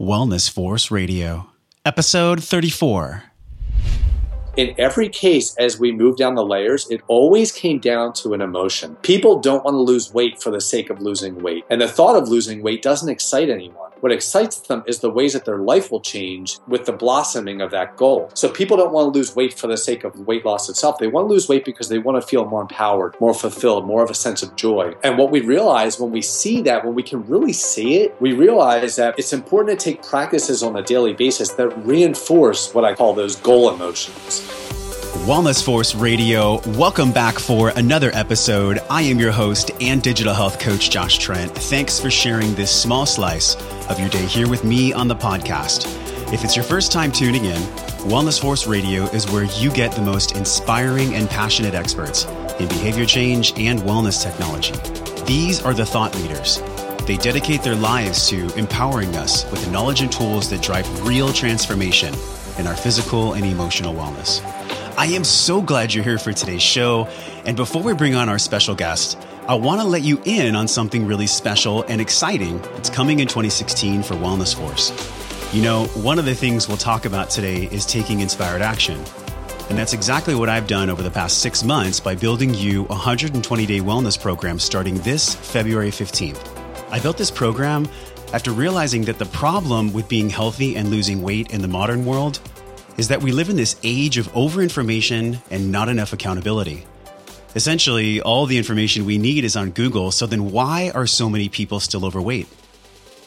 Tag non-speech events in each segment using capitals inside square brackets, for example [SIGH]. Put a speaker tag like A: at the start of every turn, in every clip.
A: Wellness Force Radio, episode 34.
B: In every case, as we move down the layers, it always came down to an emotion. People don't want to lose weight for the sake of losing weight. And the thought of losing weight doesn't excite anyone. What excites them is the ways that their life will change with the blossoming of that goal. So people don't want to lose weight for the sake of weight loss itself. They want to lose weight because they want to feel more empowered, more fulfilled, more of a sense of joy. And what we realize when we see that, when we can really see it, we realize that it's important to take practices on a daily basis that reinforce what I call those goal emotions.
A: Wellness Force Radio, welcome back for another episode. I am your host and digital health coach, Josh Trent. Thanks for sharing this small slice of your day here with me on the podcast. If it's your first time tuning in, Wellness Force Radio is where you get the most inspiring and passionate experts in behavior change and wellness technology. These are the thought leaders. They dedicate their lives to empowering us with the knowledge and tools that drive real transformation in our physical and emotional wellness. I am so glad you're here for today's show. And before we bring on our special guest, I want to let you in on something really special and exciting that's coming in 2016 for Wellness Force. You know, one of the things we'll talk about today is taking inspired action. And that's exactly what I've done over the past six months by building you a 120 day wellness program starting this February 15th. I built this program after realizing that the problem with being healthy and losing weight in the modern world is that we live in this age of overinformation and not enough accountability. Essentially, all the information we need is on Google, so then why are so many people still overweight?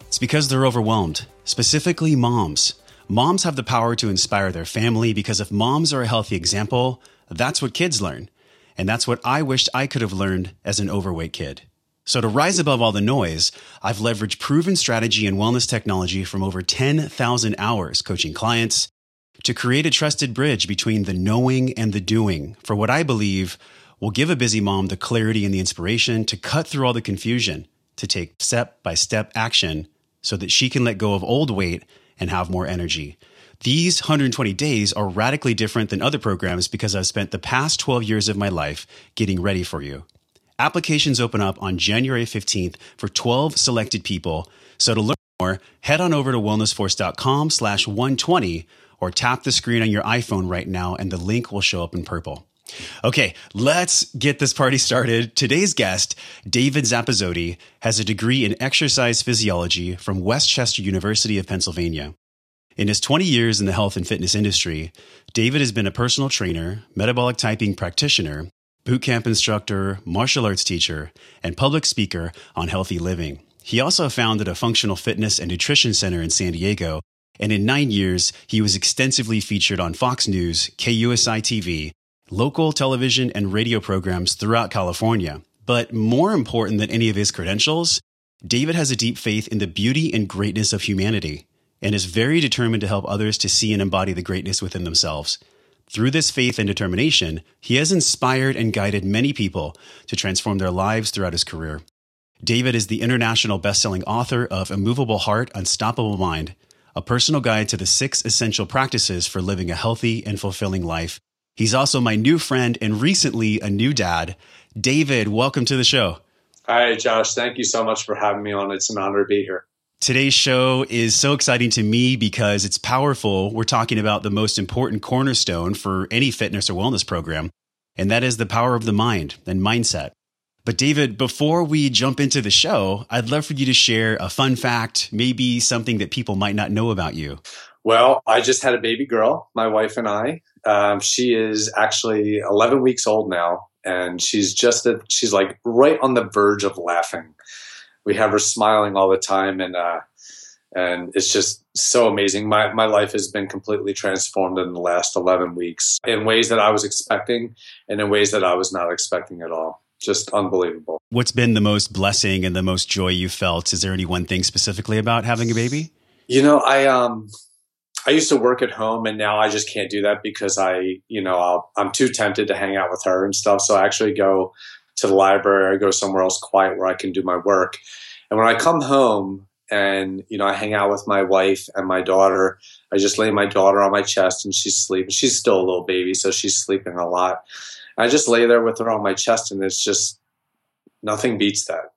A: It's because they're overwhelmed, specifically moms. Moms have the power to inspire their family because if moms are a healthy example, that's what kids learn. And that's what I wished I could have learned as an overweight kid. So to rise above all the noise, I've leveraged proven strategy and wellness technology from over 10,000 hours coaching clients, to create a trusted bridge between the knowing and the doing for what I believe will give a busy mom the clarity and the inspiration to cut through all the confusion, to take step by step action so that she can let go of old weight and have more energy. These 120 days are radically different than other programs because I've spent the past 12 years of my life getting ready for you. Applications open up on January 15th for 12 selected people. So to learn more, head on over to wellnessforce.com slash 120 or tap the screen on your iPhone right now and the link will show up in purple. Okay, let's get this party started. Today's guest, David Zappasodi, has a degree in exercise physiology from West Chester University of Pennsylvania. In his 20 years in the health and fitness industry, David has been a personal trainer, metabolic typing practitioner, boot camp instructor, martial arts teacher, and public speaker on healthy living. He also founded a functional fitness and nutrition center in San Diego and in nine years, he was extensively featured on Fox News, KUSI TV, local television and radio programs throughout California. But more important than any of his credentials, David has a deep faith in the beauty and greatness of humanity and is very determined to help others to see and embody the greatness within themselves. Through this faith and determination, he has inspired and guided many people to transform their lives throughout his career. David is the international best-selling author of Immovable Heart, Unstoppable Mind, a personal guide to the six essential practices for living a healthy and fulfilling life. He's also my new friend and recently a new dad. David, welcome to the show.
B: Hi, Josh. Thank you so much for having me on. It's an honor to be here.
A: Today's show is so exciting to me because it's powerful. We're talking about the most important cornerstone for any fitness or wellness program, and that is the power of the mind and mindset. But David, before we jump into the show, I'd love for you to share a fun fact, maybe something that people might not know about you.
B: Well, I just had a baby girl, my wife and I. Um, she is actually 11 weeks old now, and she's just a, she's like right on the verge of laughing. We have her smiling all the time, and uh, and it's just so amazing. My my life has been completely transformed in the last 11 weeks in ways that I was expecting, and in ways that I was not expecting at all just unbelievable.
A: What's been the most blessing and the most joy you felt? Is there any one thing specifically about having a baby?
B: You know, I um I used to work at home and now I just can't do that because I, you know, i am too tempted to hang out with her and stuff. So I actually go to the library, I go somewhere else quiet where I can do my work. And when I come home and, you know, I hang out with my wife and my daughter, I just lay my daughter on my chest and she's sleeping. She's still a little baby, so she's sleeping a lot. I just lay there with her on my chest, and it's just nothing beats that.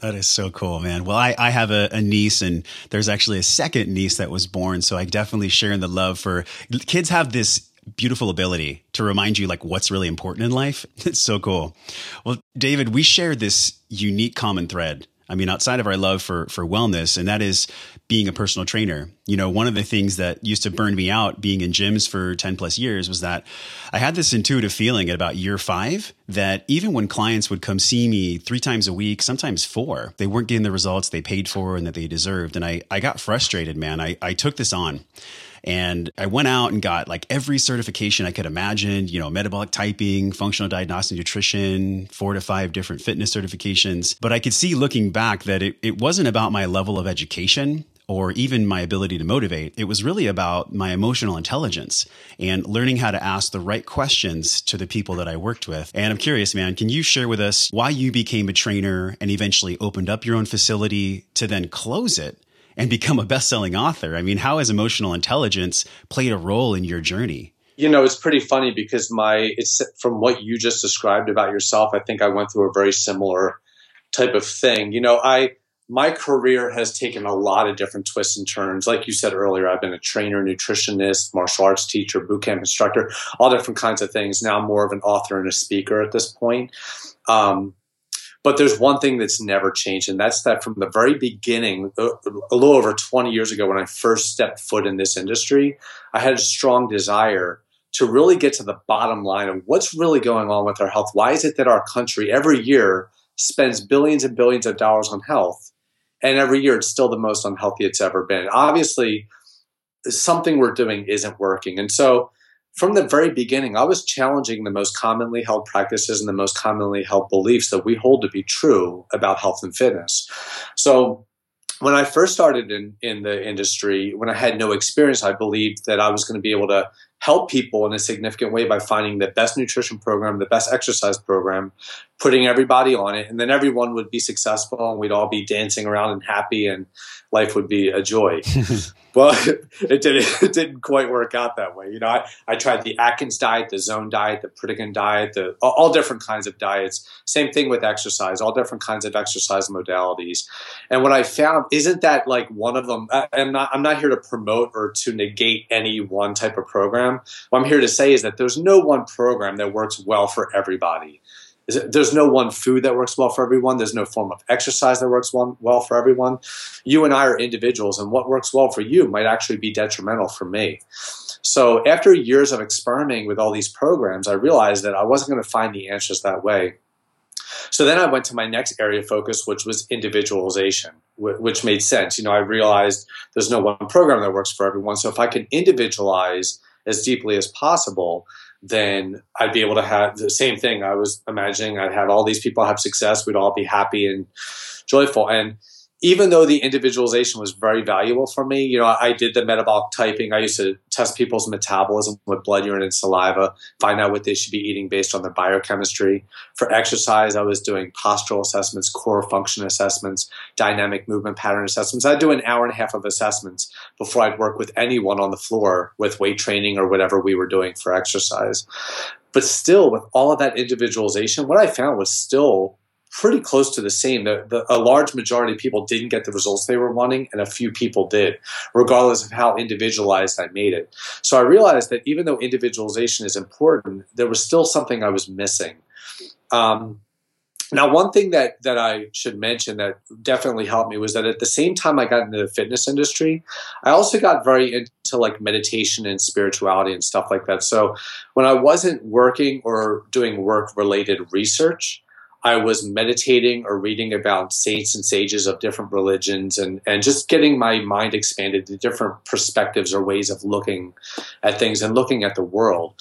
A: That is so cool, man. Well, I, I have a, a, niece, and there's actually a second niece that was born. So I definitely share in the love for kids have this beautiful ability to remind you like what's really important in life. [LAUGHS] It's so cool. Well, David, we share this unique common thread I mean, outside of our love for for wellness, and that is being a personal trainer. You know, one of the things that used to burn me out being in gyms for 10 plus years was that I had this intuitive feeling at about year five that even when clients would come see me three times a week, sometimes four, they weren't getting the results they paid for and that they deserved. And I, I got frustrated, man. I, I took this on. And I went out and got like every certification I could imagine, you know, metabolic typing, functional diagnostic nutrition, four to five different fitness certifications. But I could see looking back that it, it wasn't about my level of education or even my ability to motivate. It was really about my emotional intelligence and learning how to ask the right questions to the people that I worked with. And I'm curious, man, can you share with us why you became a trainer and eventually opened up your own facility to then close it and become a best-selling author. I mean, how has emotional intelligence played a role in your journey?
B: You know, it's pretty funny because my it's from what you just described about yourself, I think I went through a very similar type of thing. You know, I my career has taken a lot of different twists and turns. Like you said earlier, I've been a trainer, nutritionist, martial arts teacher, boot camp instructor, all different kinds of things. Now I'm more of an author and a speaker at this point. Um, but there's one thing that's never changed, and that's that from the very beginning, uh, a little over 20 years ago, when I first stepped foot in this industry, I had a strong desire to really get to the bottom line of what's really going on with our health. Why is it that our country every year spends billions and billions of dollars on health, and every year it's still the most unhealthy it's ever been? Obviously, something we're doing isn't working. And so from the very beginning, I was challenging the most commonly held practices and the most commonly held beliefs that we hold to be true about health and fitness. So when I first started in, in the industry, when I had no experience, I believed that I was going to be able to help people in a significant way by finding the best nutrition program, the best exercise program, putting everybody on it, and then everyone would be successful and we'd all be dancing around and happy and life would be a joy. [LAUGHS] well, [LAUGHS] it didn't, it didn't quite work out that way. You know, I, I tried the Atkins diet, the zone diet, the Pritikin diet, the, all different kinds of diets. Same thing with exercise, all different kinds of exercise modalities. And what I found isn't that like one of them, I, I'm not, I'm not here to promote or to negate any one type of program. What I'm here to say is that there's no one program that works well for everybody there's no one food that works well for everyone. There's no form of exercise that works well for everyone. You and I are individuals, and what works well for you might actually be detrimental for me. So, after years of experimenting with all these programs, I realized that I wasn't going to find the answers that way. So then I went to my next area of focus, which was individualization, which made sense. You know, I realized there's no one program that works for everyone. So if I can individualize as deeply as possible, then I'd be able to have the same thing. I was imagining I'd have all these people have success. We'd all be happy and joyful. And even though the individualization was very valuable for me, you know, I did the metabolic typing. I used to test people's metabolism with blood, urine, and saliva, find out what they should be eating based on their biochemistry. For exercise, I was doing postural assessments, core function assessments, dynamic movement pattern assessments. I'd do an hour and a half of assessments before I'd work with anyone on the floor with weight training or whatever we were doing for exercise. But still, with all of that individualization, what I found was still pretty close to the same. The, the, a large majority of people didn't get the results they were wanting, and a few people did, regardless of how individualized I made it. So I realized that even though individualization is important, there was still something I was missing. Um, now, one thing that that I should mention that definitely helped me was that at the same time I got into the fitness industry, I also got very into like meditation and spirituality and stuff like that. So when I wasn't working or doing work related research, I was meditating or reading about saints and sages of different religions and, and just getting my mind expanded to different perspectives or ways of looking at things and looking at the world.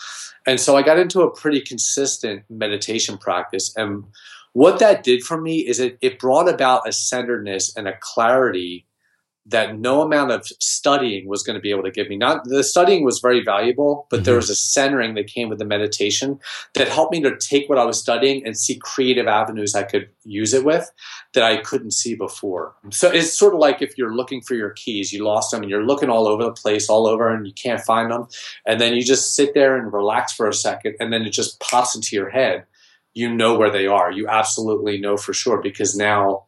B: And so I got into a pretty consistent meditation practice. And what that did for me is it, it brought about a centeredness and a clarity that no amount of studying was going to be able to give me. Not the studying was very valuable, but mm-hmm. there was a centering that came with the meditation that helped me to take what I was studying and see creative avenues I could use it with that I couldn't see before. So it's sort of like if you're looking for your keys, you lost them and you're looking all over the place, all over, and you can't find them, and then you just sit there and relax for a second, and then it just pops into your head. You know where they are. You absolutely know for sure because now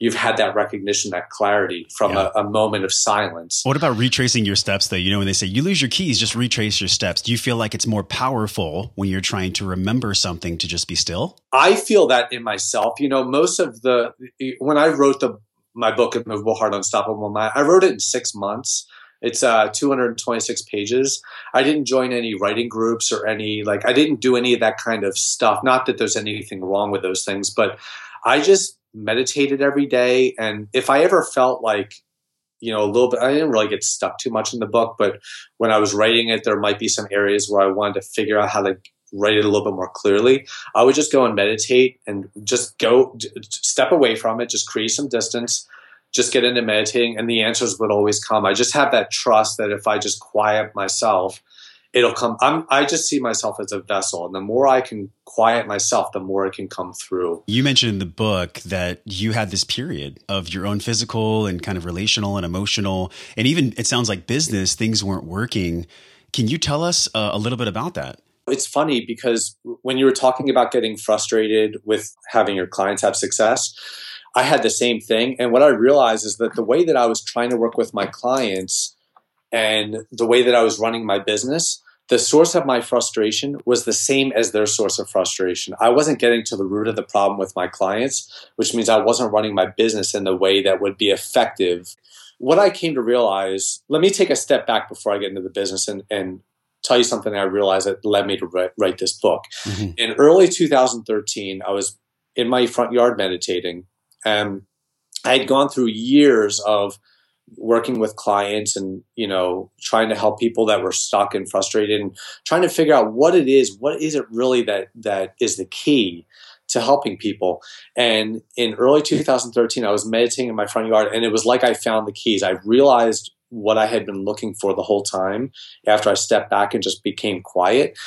B: you've had that recognition, that clarity from yeah. a, a, moment of silence.
A: What about retracing your steps though? You know, when they say you lose your keys, just retrace your steps. Do you feel like it's more powerful when you're trying to remember something to just be still?
B: I feel that in myself. You know, most of the, when I wrote the, my book, Immovable Heart, Unstoppable Mind, I wrote it in six months. It's uh, 226 pages. I didn't join any writing groups or any, like, I didn't do any of that kind of stuff. Not that there's anything wrong with those things, but I just meditated every day. And if I ever felt like, you know, a little bit, I didn't really get stuck too much in the book, but when I was writing it, there might be some areas where I wanted to figure out how to write it a little bit more clearly. I would just go and meditate and just go step away from it, just create some distance, just get into meditating, and the answers would always come. I just have that trust that if I just quiet myself, it'll come. I'm, I just see myself as a vessel, and the more I can quiet myself, the more it can come through.
A: You mentioned in the book that you had this period of your own physical and kind of relational and emotional, and even it sounds like business things weren't working. Can you tell us uh, a little bit about that?
B: It's funny because when you were talking about getting frustrated with having your clients have success, I had the same thing. And what I realized is that the way that I was trying to work with my clients and the way that I was running my business, the source of my frustration was the same as their source of frustration. I wasn't getting to the root of the problem with my clients, which means I wasn't running my business in the way that would be effective. What I came to realize, let me take a step back before I get into the business and, and tell you something I realized that led me to write, write this book. Mm-hmm. In early 2013, I was in my front yard meditating, and I had gone through years of working with clients and you know trying to help people that were stuck and frustrated and trying to figure out what it is what is it really that that is the key to helping people. And in early 2013 i was meditating in my front yard and it was like i found the keys. I realized what i had been looking for the whole time after i stepped back and just became quiet.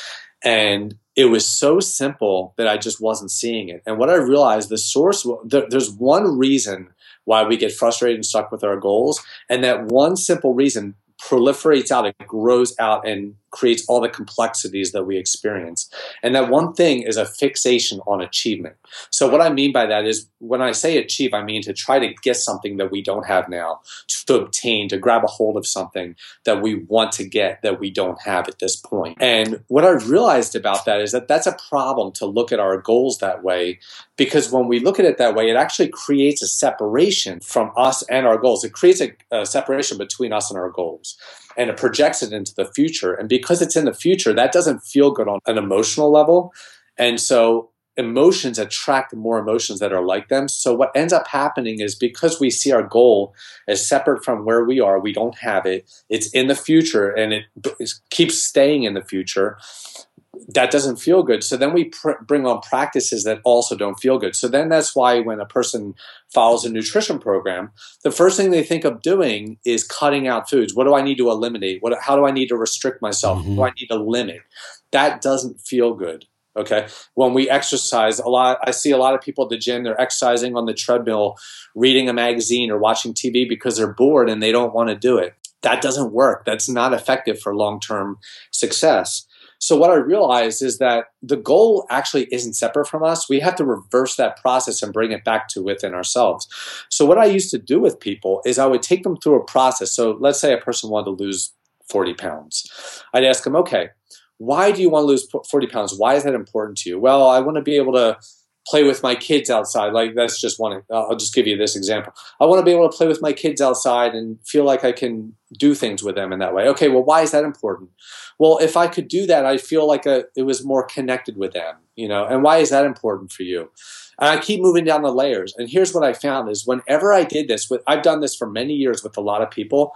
B: And it was so simple that i just wasn't seeing it. And what i realized the source there's one reason why we get frustrated and stuck with our goals. And that one simple reason proliferates out, it grows out and creates all the complexities that we experience. And that one thing is a fixation on achievement. So, what I mean by that is when I say achieve, I mean to try to get something that we don't have now, to obtain, to grab a hold of something that we want to get that we don't have at this point. And what I realized about that is that that's a problem to look at our goals that way because when we look at it that way, it actually creates a separation from us and our goals. It creates a, a separation between us and our goals and it projects it into the future. And because it's in the future, that doesn't feel good on an emotional level. And so emotions attract more emotions that are like them. So what ends up happening is because we see our goal as separate from where we are, we don't have it. It's in the future and it keeps staying in the future that doesn't feel good. So then we pr- bring on practices that also don't feel good. So then that's why when a person follows a nutrition program, the first thing they think of doing is cutting out foods. What do I need to eliminate? What, how do I need to restrict myself? Mm-hmm. What do I need to limit? That doesn't feel good. Okay. When we exercise a lot, I see a lot of people at the gym, they're exercising on the treadmill, reading a magazine or watching TV because they're bored and they don't want to do it. That doesn't work. That's not effective for long term success. So what I realized is that the goal actually isn't separate from us. We have to reverse that process and bring it back to within ourselves. So what I used to do with people is I would take them through a process. So let's say a person wanted to lose 40 pounds. I'd ask them, okay, why do you want to lose 40 pounds? Why is that important to you? Well, I want to be able to play with my kids outside. Like that's just one. I'll just give you this example. I want to be able to play with my kids outside and feel like I can do things with them in that way. Okay, well, why is that important? Well, if I could do that, I feel like a, it was more connected with them, you know. And why is that important for you? And I keep moving down the layers. And here's what I found is whenever I did this, with I've done this for many years with a lot of people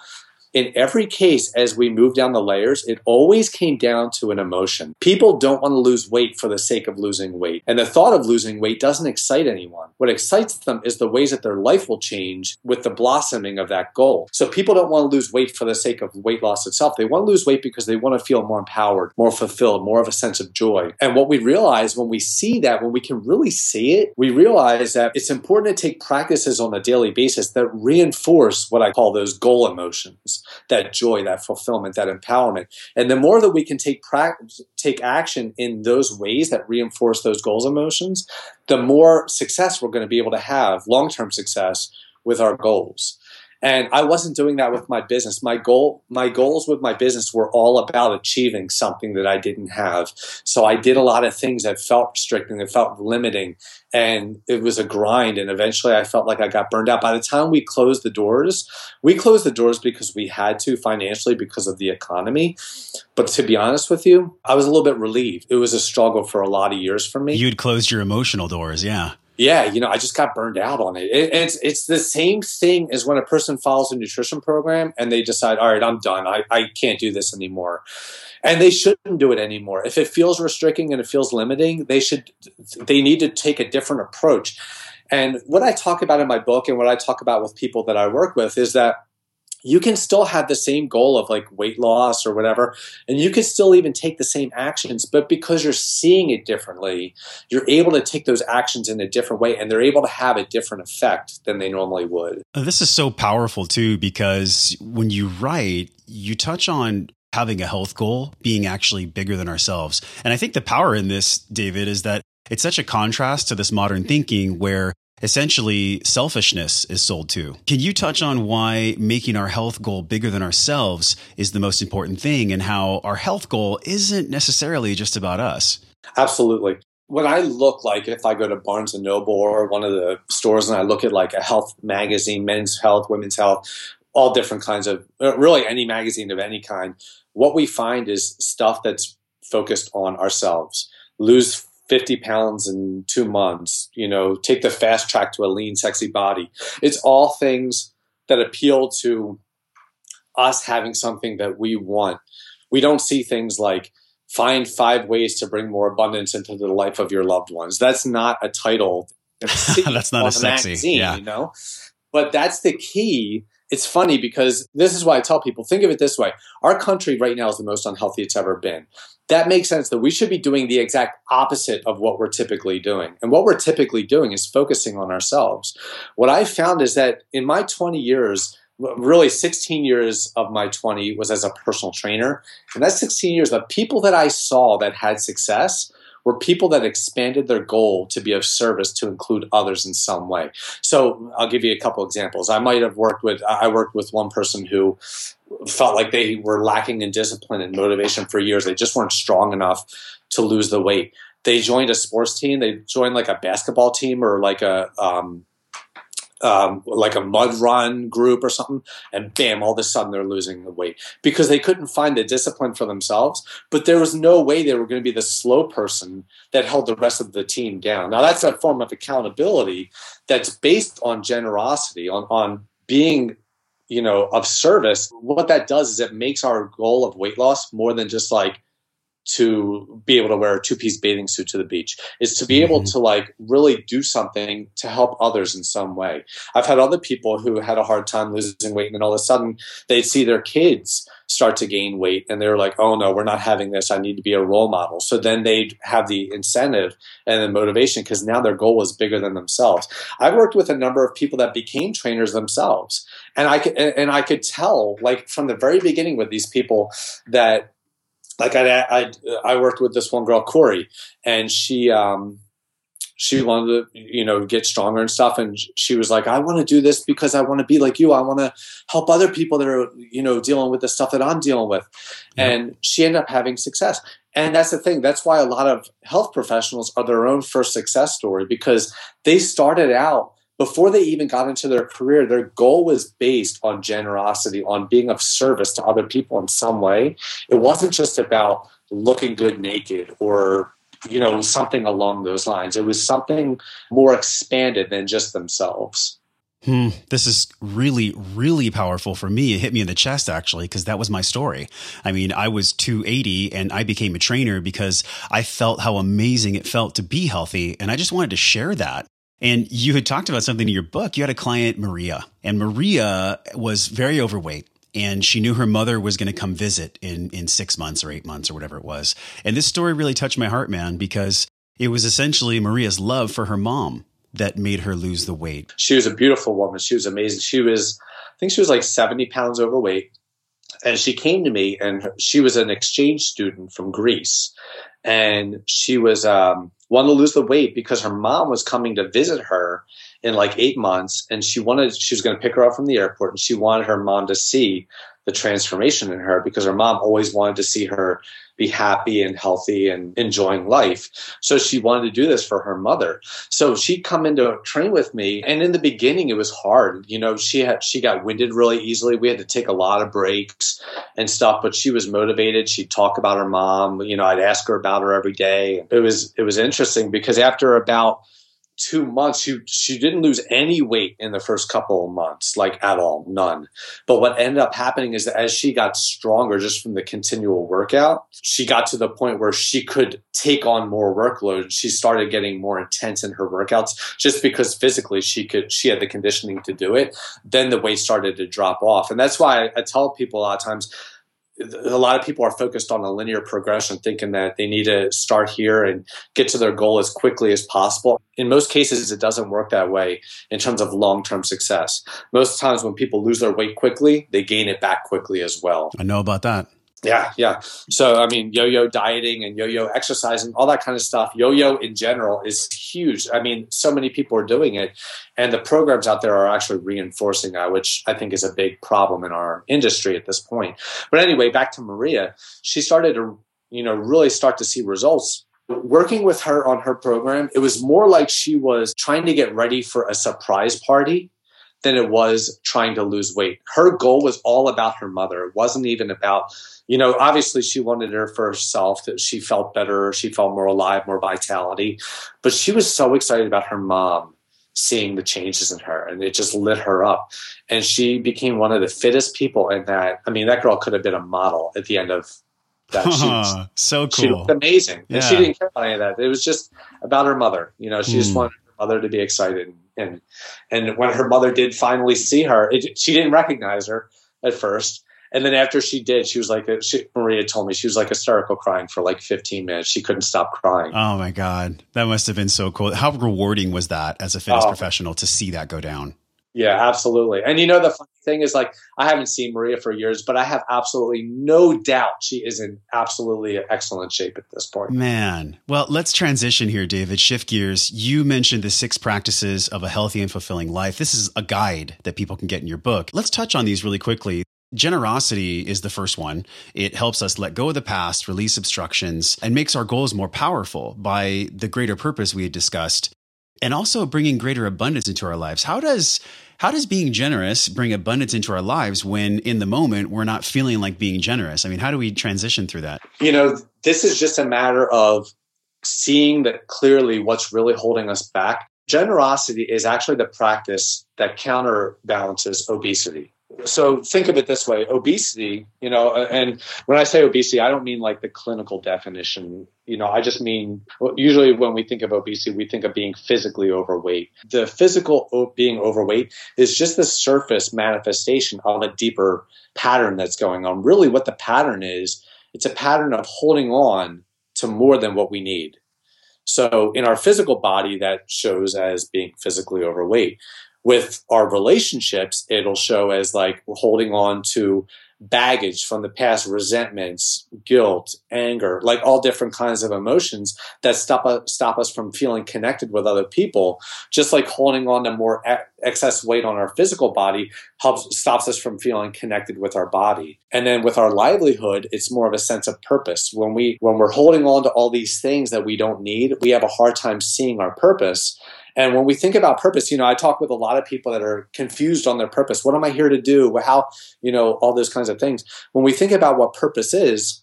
B: in every case, as we move down the layers, it always came down to an emotion. People don't want to lose weight for the sake of losing weight. And the thought of losing weight doesn't excite anyone. What excites them is the ways that their life will change with the blossoming of that goal. So people don't want to lose weight for the sake of weight loss itself. They want to lose weight because they want to feel more empowered, more fulfilled, more of a sense of joy. And what we realize when we see that, when we can really see it, we realize that it's important to take practices on a daily basis that reinforce what I call those goal emotions. That joy, that fulfillment, that empowerment. And the more that we can take practice, take action in those ways that reinforce those goals emotions, the more success we're going to be able to have, long term success with our goals. And I wasn't doing that with my business. My goal, my goals with my business were all about achieving something that I didn't have. So I did a lot of things that felt restricting, that felt limiting, and it was a grind. And eventually I felt like I got burned out. By the time we closed the doors, we closed the doors because we had to financially because of the economy. But to be honest with you, I was a little bit relieved. It was a struggle for a lot of years for me.
A: You'd closed your emotional doors, yeah
B: yeah, you know, I just got burned out on it. it. It's it's the same thing as when a person follows a nutrition program and they decide, all right, I'm done. I, I can't do this anymore. And they shouldn't do it anymore. If it feels restricting and it feels limiting, they should they need to take a different approach. And what I talk about in my book and what I talk about with people that I work with is that you can still have the same goal of like weight loss or whatever, and you can still even take the same actions, but because you're seeing it differently, you're able to take those actions in a different way and they're able to have a different effect than they normally would.
A: Uh, this is so powerful too, because when you write, you touch on having a health goal being actually bigger than ourselves. And I think the power in this, David, is that it's such a contrast to this modern thinking where essentially selfishness is sold to. Can you touch on why making our health goal bigger than ourselves is the most important thing and how our health goal isn't necessarily just about us?
B: Absolutely. When I look like if I go to Barnes and Noble or one of the stores and I look at like a health magazine, men's health, women's health, all different kinds of uh, really any magazine of any kind, what we find is stuff that's focused on ourselves. Lose 50 pounds in two months, you know, take the fast track to a lean, sexy body. It's all things that appeal to us having something that we want. We don't see things like find five ways to bring more abundance into the life of your loved ones. That's not a title. [LAUGHS]
A: that's not a sexy, magazine, yeah.
B: you know. But that's the key. It's funny because this is why I tell people think of it this way. Our country right now is the most unhealthy it's ever been that makes sense that we should be doing the exact opposite of what we're typically doing. And what we're typically doing is focusing on ourselves. What I found is that in my 20 years, really 16 years of my 20 was as a personal trainer. And that 16 years, the people that I saw that had success were people that expanded their goal to be of service to include others in some way. So I'll give you a couple examples. I might have worked with I worked with one person who felt like they were lacking in discipline and motivation for years. They just weren't strong enough to lose the weight. They joined a sports team. They joined like a basketball team or like a um, um, like a mud run group or something, and bam, all of a sudden they're losing the weight because they couldn't find the discipline for themselves. But there was no way they were going to be the slow person that held the rest of the team down. Now that's a form of accountability that's based on generosity, on on being you know of service. What that does is it makes our goal of weight loss more than just like to be able to wear a two-piece bathing suit to the beach is to be able mm-hmm. to like really do something to help others in some way. I've had other people who had a hard time losing weight and then all of a sudden they'd see their kids start to gain weight and they're like oh no we're not having this. I need to be a role model. So then they'd have the incentive and the motivation because now their goal was bigger than themselves. I've worked with a number of people that became trainers themselves and i could and i could tell like from the very beginning with these people that like I, I, I worked with this one girl, Corey, and she, um, she wanted to, you know, get stronger and stuff. And she was like, I want to do this because I want to be like you. I want to help other people that are, you know, dealing with the stuff that I'm dealing with. Yeah. And she ended up having success. And that's the thing. That's why a lot of health professionals are their own first success story because they started out before they even got into their career, their goal was based on generosity, on being of service to other people in some way. It wasn't just about looking good naked or you know something along those lines. It was something more expanded than just themselves.
A: Hmm. This is really, really powerful for me. It hit me in the chest actually, because that was my story. I mean, I was 280 and I became a trainer because I felt how amazing it felt to be healthy. And I just wanted to share that. And you had talked about something in your book. You had a client, Maria, and Maria was very overweight. And she knew her mother was going to come visit in, in six months or eight months or whatever it was. And this story really touched my heart, man, because it was essentially Maria's love for her mom that made her lose the weight.
B: She was a beautiful woman. She was amazing. She was, I think she was like 70 pounds overweight. and she came to me and she was an exchange student from Greece and she was um, wanted to lose the weight because her mom was coming to visit her in like eight months and she wanted she was going to pick her up from the airport and she wanted her mom to see the transformation in her because her mom always wanted to see her be happy and healthy and enjoying life. So she wanted to do this for her mother. So she'd come into train with me. And in the beginning, it was hard. You know, she had, she got winded really easily. We had to take a lot of breaks and stuff, but she was motivated. She'd talk about her mom. You know, I'd ask her about her every day. It was, it was interesting because after about, two months, she she didn't lose any weight in the first couple of months, like at all, none. But what ended up happening is that as she got stronger, just from the continual workout, she got to the point where she could take on more workload. She started getting more intense in her workouts, just because physically she could, she had the conditioning to do it. Then the weight started to drop off, and that's why I, I tell people a lot of times a lot of people are focused on a linear progression, thinking that they need to start here and get to their goal as quickly as possible. In most cases, it doesn't work that way in terms of long term success. Most times, when people lose their weight quickly, they gain it back quickly as well.
A: I know about that.
B: Yeah, yeah. So, I mean, yo yo dieting and yo yo exercising, all that kind of stuff, yo yo in general is huge. I mean, so many people are doing it, and the programs out there are actually reinforcing that, which I think is a big problem in our industry at this point. But anyway, back to Maria, she started to, you know, really start to see results working with her on her program, it was more like she was trying to get ready for a surprise party than it was trying to lose weight. Her goal was all about her mother. It wasn't even about, you know, obviously she wanted her for herself that she felt better, she felt more alive, more vitality. But she was so excited about her mom seeing the changes in her and it just lit her up. And she became one of the fittest people in that. I mean, that girl could have been a model at the end of that. [LAUGHS] She was,
A: so cool.
B: She looked amazing. Yeah. And she didn't care about any of that. It was just about her mother. You know, she mm. just hmm. wanted her mother to be excited and and when her mother did finally see her, it, she didn't recognize her at first. And then after she did, she was like, uh, she, Maria told me she was like hysterical crying for like 15 minutes. She couldn't stop crying.
A: Oh my God. That must have been so cool. How rewarding was that as a fitness oh. professional to see that go down?
B: Yeah, absolutely. And you know, the funny thing is, like, I haven't seen Maria for years, but I have absolutely no doubt she is in absolutely excellent shape at this point.
A: Man. Well, let's transition here, David. Shift gears. You mentioned the six practices of a healthy and fulfilling life. This is a guide that people can get in your book. Let's touch on these really quickly. Generosity is the first one. It helps us let go of the past, release obstructions, and makes our goals more powerful by the greater purpose we had discussed and also bringing greater abundance into our lives. How does how does being generous bring abundance into our lives when in the moment we're not feeling like being generous? I mean, how do we transition through that?
B: You know, this is just a matter of seeing that clearly what's really holding us back. Generosity is actually the practice that counterbalances obesity so think of it this way obesity you know and when i say obesity i don't mean like the clinical definition. You know i just mean usually when we think of obesity we think of being physically overweight. The physical being overweight is just the surface manifestation of a deeper pattern that's going on. Really what the pattern is it's a pattern of holding on to more than what we need. So in our physical body that shows as being physically overweight with our relationships, it'll show as like holding on to baggage from the past, resentments, guilt, anger, like all different kinds of emotions that stop us, stop us from feeling connected with other people. Just like holding on to more excess weight on our physical body helps stops us from feeling connected with our body. And then with our livelihood, it's more of a sense of purpose. When we when we're holding on to all these things that we don't need, we have a hard time seeing our purpose. And when we think about purpose, you know, I talk with a lot of people that are confused on their purpose. What am I here to do? How, you know, all those kinds of things. When we think about what purpose is,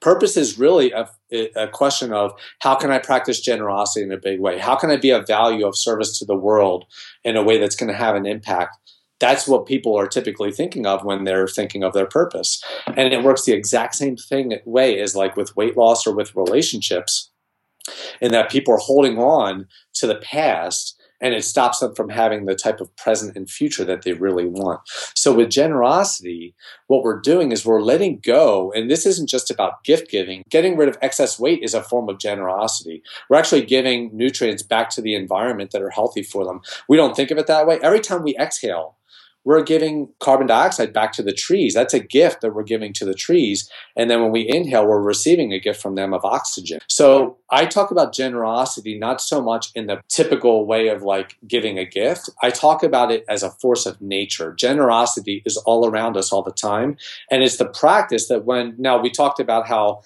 B: purpose is really a, a, question of how can I practice generosity in a big way? How can I be a value of service to the world in a way that's going to have an impact? That's what people are typically thinking of when they're thinking of their purpose. And it works the exact same thing way as like with weight loss or with relationships in that people are holding on to the past and it stops them from having the type of present and future that they really want. So with generosity, what we're doing is we're letting go, and this isn't just about gift giving. Getting rid of excess weight is a form of generosity. We're actually giving nutrients back to the environment that are healthy for them. We don't think of it that way. Every time we exhale, we're giving carbon dioxide back to the trees. That's a gift that we're giving to the trees. And then when we inhale, we're receiving a gift from them of oxygen. So I talk about generosity not so much in the typical way of like giving a gift. I talk about it as a force of nature. Generosity is all around us all the time. And it's the practice that when, now we talked about how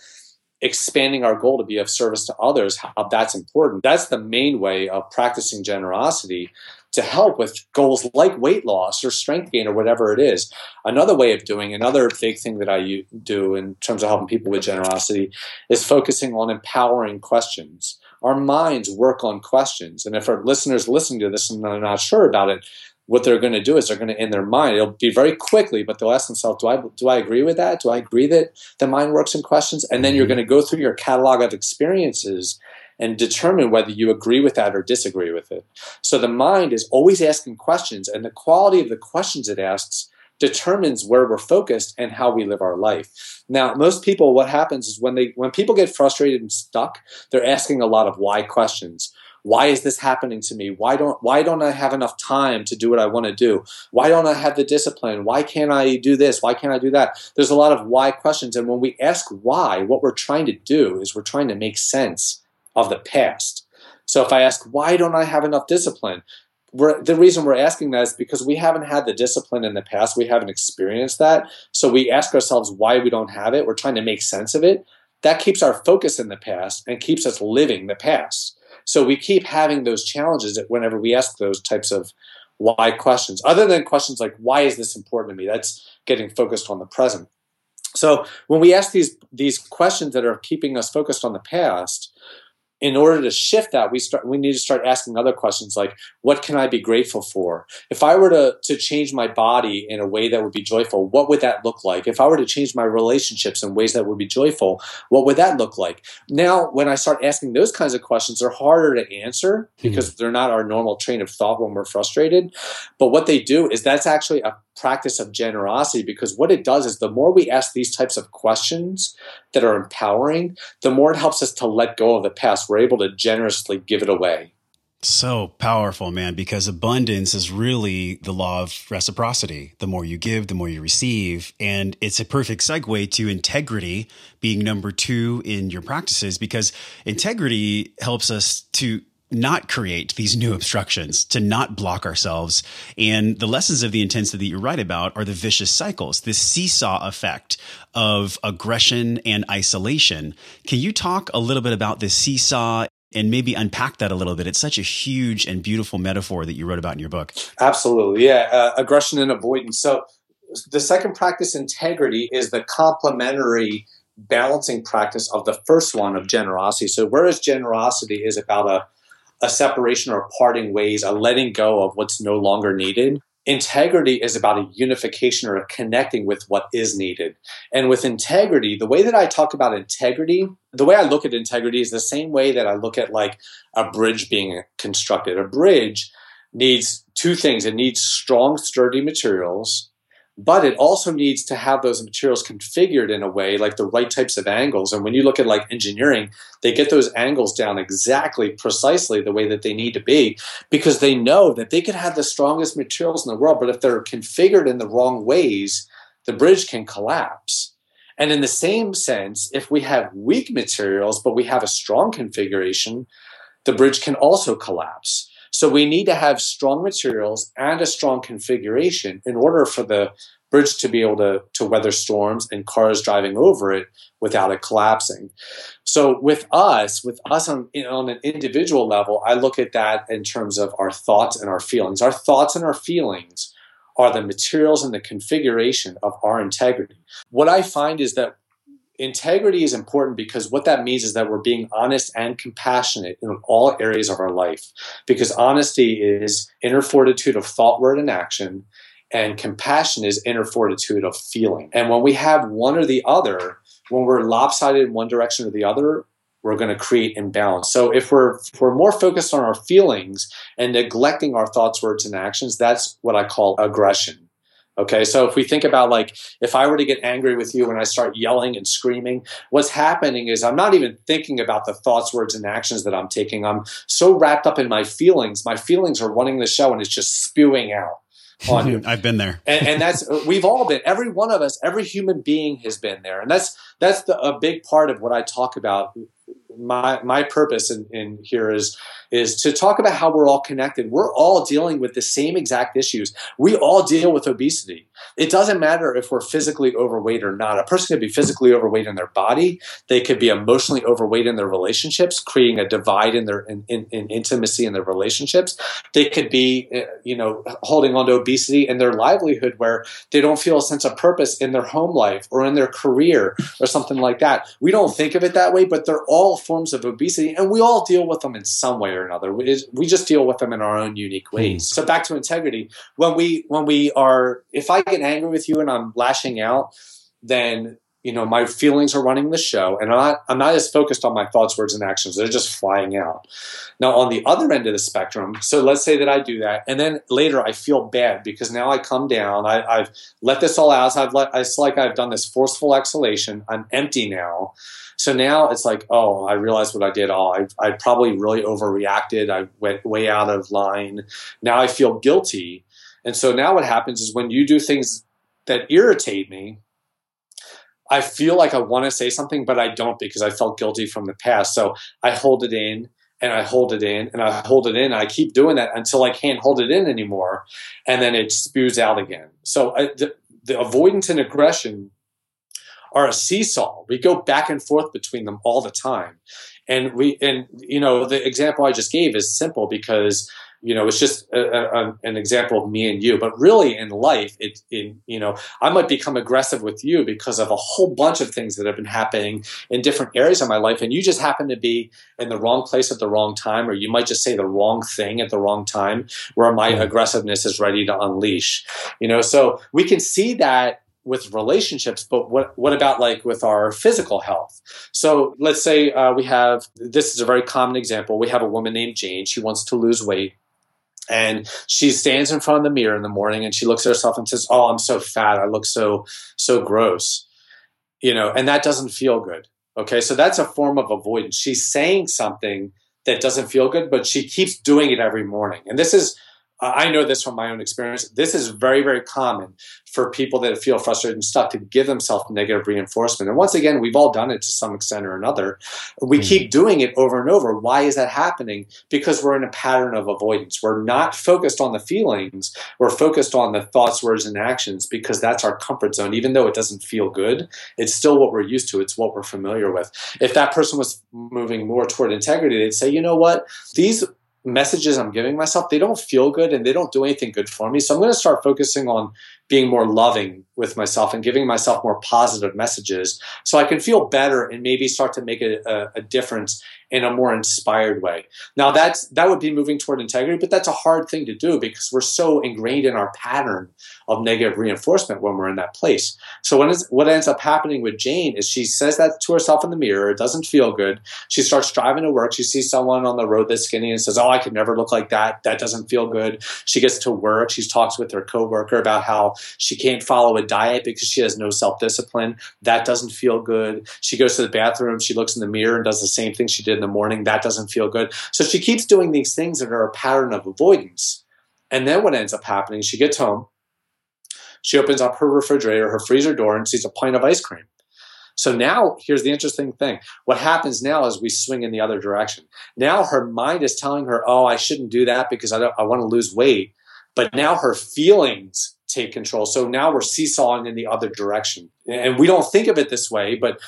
B: expanding our goal to be of service to others, how that's important. That's the main way of practicing generosity to help with goals like weight loss or strength gain or whatever it is. Another way of doing, another big thing that I do in terms of helping people with generosity is focusing on empowering questions. Our minds work on questions. And if our listeners listening to this and they're not sure about it, what they're going to do is they're going to in their mind it'll be very quickly but they'll ask themselves do i do i agree with that do i agree that the mind works in questions and then you're going to go through your catalog of experiences and determine whether you agree with that or disagree with it. So the mind is always asking questions and the quality of the questions it asks determines where we're focused and how we live our life. Now most people what happens is when they when people get frustrated and stuck they're asking a lot of why questions. Why is this happening to me? Why don't why don't i have enough time to do what i want to do? Why don't i have the discipline? Why can't i do this? Why can't i do that? There's a lot of why questions and when we ask why what we're trying to do is we're trying to make sense of the past so if i ask why don't i have enough discipline we're, the reason we're asking that is because we haven't had the discipline in the past. We haven't experienced that. So we ask ourselves why we don't have it. We're trying to make sense of it. That keeps our focus in the past and keeps us living the past. So we keep having those challenges whenever we ask those types of why questions, other than questions like, why is this important to me? That's getting focused on the present. So when we ask these, these questions that are keeping us focused on the past, in order to shift that we start we need to start asking other questions like what can i be grateful for if i were to to change my body in a way that would be joyful what would that look like if i were to change my relationships in ways that would be joyful what would that look like now when i start asking those kinds of questions they're harder to answer hmm. because mm-hmm. they're not our normal train of thought when we're frustrated but what they do is that's actually a practice of generosity because what it does is the more we ask these types of questions that are empowering, the more it helps us to let go of the past. We're able to generously give it away.
A: So powerful, man, because abundance is really the law of reciprocity. The more you give, the more you receive. And it's a perfect segue to integrity being number two in your practices because integrity helps us to not create these new obstructions, to not block ourselves. And the lessons of the intensity that you write about are the vicious cycles, this seesaw effect of aggression and isolation. Can you talk a little bit about this seesaw and maybe unpack that a little bit? It's such a huge and beautiful metaphor that you wrote about in your book.
B: Absolutely. Yeah. Uh, aggression and avoidance. So the second practice, integrity, is the complementary balancing practice of the first one of generosity. So whereas generosity is about a a separation or a parting ways, a letting go of what's no longer needed. Integrity is about a unification or a connecting with what is needed. And with integrity, the way that I talk about integrity, the way I look at integrity is the same way that I look at like a bridge being constructed. A bridge needs two things it needs strong, sturdy materials but it also needs to have those materials configured in a way like the right types of angles. And when you look at like engineering they get those angles down exactly precisely the way that they need to be because they know that they could have the strongest materials in the world but if they're configured in the wrong ways the bridge can collapse. And in the same sense if we have weak materials but we have a strong configuration the bridge can also collapse so we need to have strong materials and a strong configuration in order for the bridge to be able to, to weather storms and cars driving over it without it collapsing. So with us, with us on, on an individual level, I look at that in terms of our thoughts and our feelings. Our thoughts and our feelings are the materials and the configuration of our integrity. What I find is that integrity is important because what that means is that we're being honest and compassionate in all areas of our life. Because honesty is inner fortitude of thought, word, and action, and compassion is inner fortitude of feeling. And when we have one or the other, when we're lopsided in one direction or the other, we're going to create imbalance. So if we're if we're more focused on our feelings and neglecting our thoughts, words, and actions, that's what I call aggression. Okay, so if we think about like if I were to get angry with you and I start yelling and screaming, what's happening is I'm not even thinking about the thoughts, words, and actions that I'm taking. I'm so wrapped up in my feelings. My feelings are running the show and it's just spewing out. [LAUGHS] on you.
A: I've been there. [LAUGHS]
B: and, and, that's we've all been every one of us every human being has been there and that's that's the, a big part of what i talk about my my purpose in, in here is is to talk about how we're all connected. We're all dealing with the same exact issues. We all deal with obesity. It doesn't matter if we're physically overweight or not. A person could be physically overweight in their body. They could be emotionally overweight in their relationships, creating a divide in their in, in, in intimacy in their relationships. They could be, uh, you know, holding on to obesity in their livelihood where they don't feel a sense of purpose in their home life or in their career or something like that. We don't think of it that way, but they're all forms of obesity, and we all deal with them in some way or another. We, we just deal with them in our own unique ways. Mm. So back to integrity. When we when we are, if I get angry with you and I'm lashing out, then you know my feelings are running the show, and I'm not I'm not as focused on my thoughts, words, and actions. They're just flying out. Now on the other end of the spectrum, so let's say that I do that, and then later I feel bad because now I come down. I, have let this all out. I've let it's like I've done this forceful exhalation. I'm empty now so now it's like, oh, I realized what I did. Oh, I, I probably really overreacted. I went way out of line. Now I feel guilty. And so now what happens is when you do things that irritate me, I feel like I want to say something, but I don't because I felt guilty from the past. So I hold it in and I hold it in and I hold it in. I keep doing that until I can't hold it in anymore. And then it spews out again. So I, the, the avoidance and aggression are a seesaw. We go back and forth between them all the time. And we, and you know, the example I just gave is simple because you know it's just a, a, an example of me and you but really in life it in you know i might become aggressive with you because of a whole bunch of things that have been happening in different areas of my life and you just happen to be in the wrong place at the wrong time or you might just say the wrong thing at the wrong time where my hmm. aggressiveness is ready to unleash you know so we can see that with relationships, but what what about like with our physical health? So let's say uh, we have this is a very common example. We have a woman named Jane. She wants to lose weight. And she stands in front of the mirror in the morning and she looks at herself and says, "Oh, I'm so fat. I look so so gross." You know, and that doesn't feel good. Okay? So that's a form of avoidance. She's saying something that doesn't feel good, but she keeps doing it every morning. And this is I know this from my own experience. This is very, very common for people that feel frustrated and stuck to give themselves negative reinforcement. And once again, we've all done it to some extent or another. We mm-hmm. keep doing it over and over. Why is that happening? Because we're in a pattern of avoidance. We're not focused on the feelings. We're focused on the thoughts, words, and actions because that's our comfort zone. Even though it doesn't feel good, it's still what we're used to. It's what we're familiar with. If that person was moving more toward integrity, they'd say, you know what? These messages I'm giving myself, they don't feel good and they don't do anything good for me. So I'm going to start focusing on being more loving with myself and giving myself more positive messages so I can feel better and maybe start to make a, a, a difference in a more inspired way. Now that's that would be moving toward integrity, but that's a hard thing to do because we're so ingrained in our pattern of negative reinforcement when we're in that place. So what, ends up happening with Jane is she says that to herself in the mirror. It doesn't feel good. She starts driving to work. She sees someone on the road that's skinny and says, "Oh, I could never look like that. That doesn't feel good." She gets to work. She talks with her coworker about how she can't follow a diet because she has no self discipline. That doesn't feel good. She goes to the bathroom. She looks in the mirror and does the same thing she did in the morning. That doesn't feel good. So she keeps doing these things that are a pattern of avoidance. And then what ends up happening, she gets home. She opens up her refrigerator, her freezer door, and sees a pint of ice cream. So now here's the interesting thing. What happens now is we swing in the other direction. Now her mind is telling her, oh, I shouldn't do that because I, I want to lose weight. But now her feelings take control. So now we're seesawing in the other direction. And we don't think of it this way, but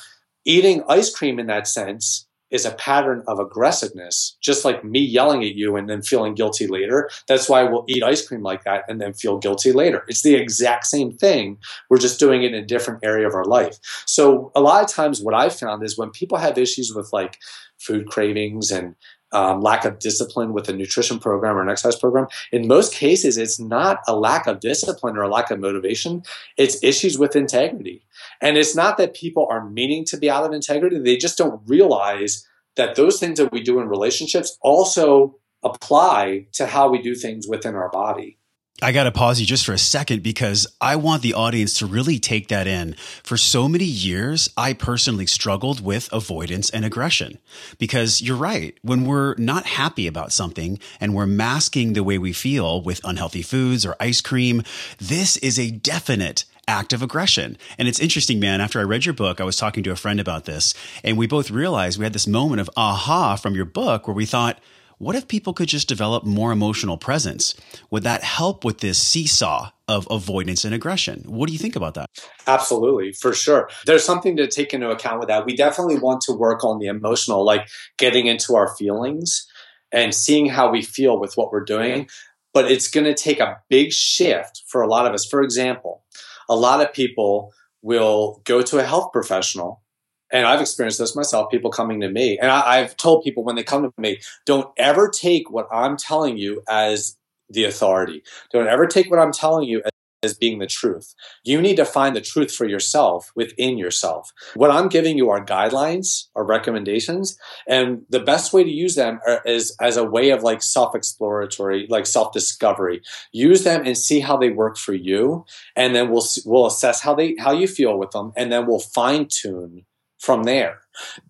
B: eating ice cream in that sense is a pattern of aggressiveness, just like me yelling at you and then feeling guilty later. That's why we'll eat ice cream like that and then feel guilty later. It's the exact same thing. We're just doing it in a different area of our life. So a lot of times what I've found is when people have issues with like food cravings and um, lack of discipline with a nutrition program or an exercise program. In most cases, it's not a lack of discipline or a lack of motivation. It's issues with integrity. And it's not that people are meaning to be out of integrity. They just don't realize that those things that we do in relationships also apply to how we do things within our body.
A: I got to pause you just for a second because I want the audience to really take that in. For so many years, I personally struggled with avoidance and aggression because you're right. When we're not happy about something and we're masking the way we feel with unhealthy foods or ice cream, this is a definite act of aggression. And it's interesting, man. After I read your book, I was talking to a friend about this and we both realized we had this moment of aha from your book where we thought, what if people could just develop more emotional presence? Would that help with this seesaw of avoidance and aggression? What do you think about that?
B: Absolutely, for sure. There's something to take into account with that. We definitely want to work on the emotional, like getting into our feelings and seeing how we feel with what we're doing. But it's going to take a big shift for a lot of us. For example, a lot of people will go to a health professional and I've experienced this myself, people coming to me. And I, have told people when they come to me, don't ever take what I'm telling you as the authority. Don't ever take what I'm telling you as, being the truth. You need to find the truth for yourself within yourself. What I'm giving you are guidelines, are recommendations, and the best way to use them are, is as a way of like self-exploratory, like self-discovery. Use them and see how they work for you, and then we'll we'll assess how they how you feel with them, and then we'll fine tune from there.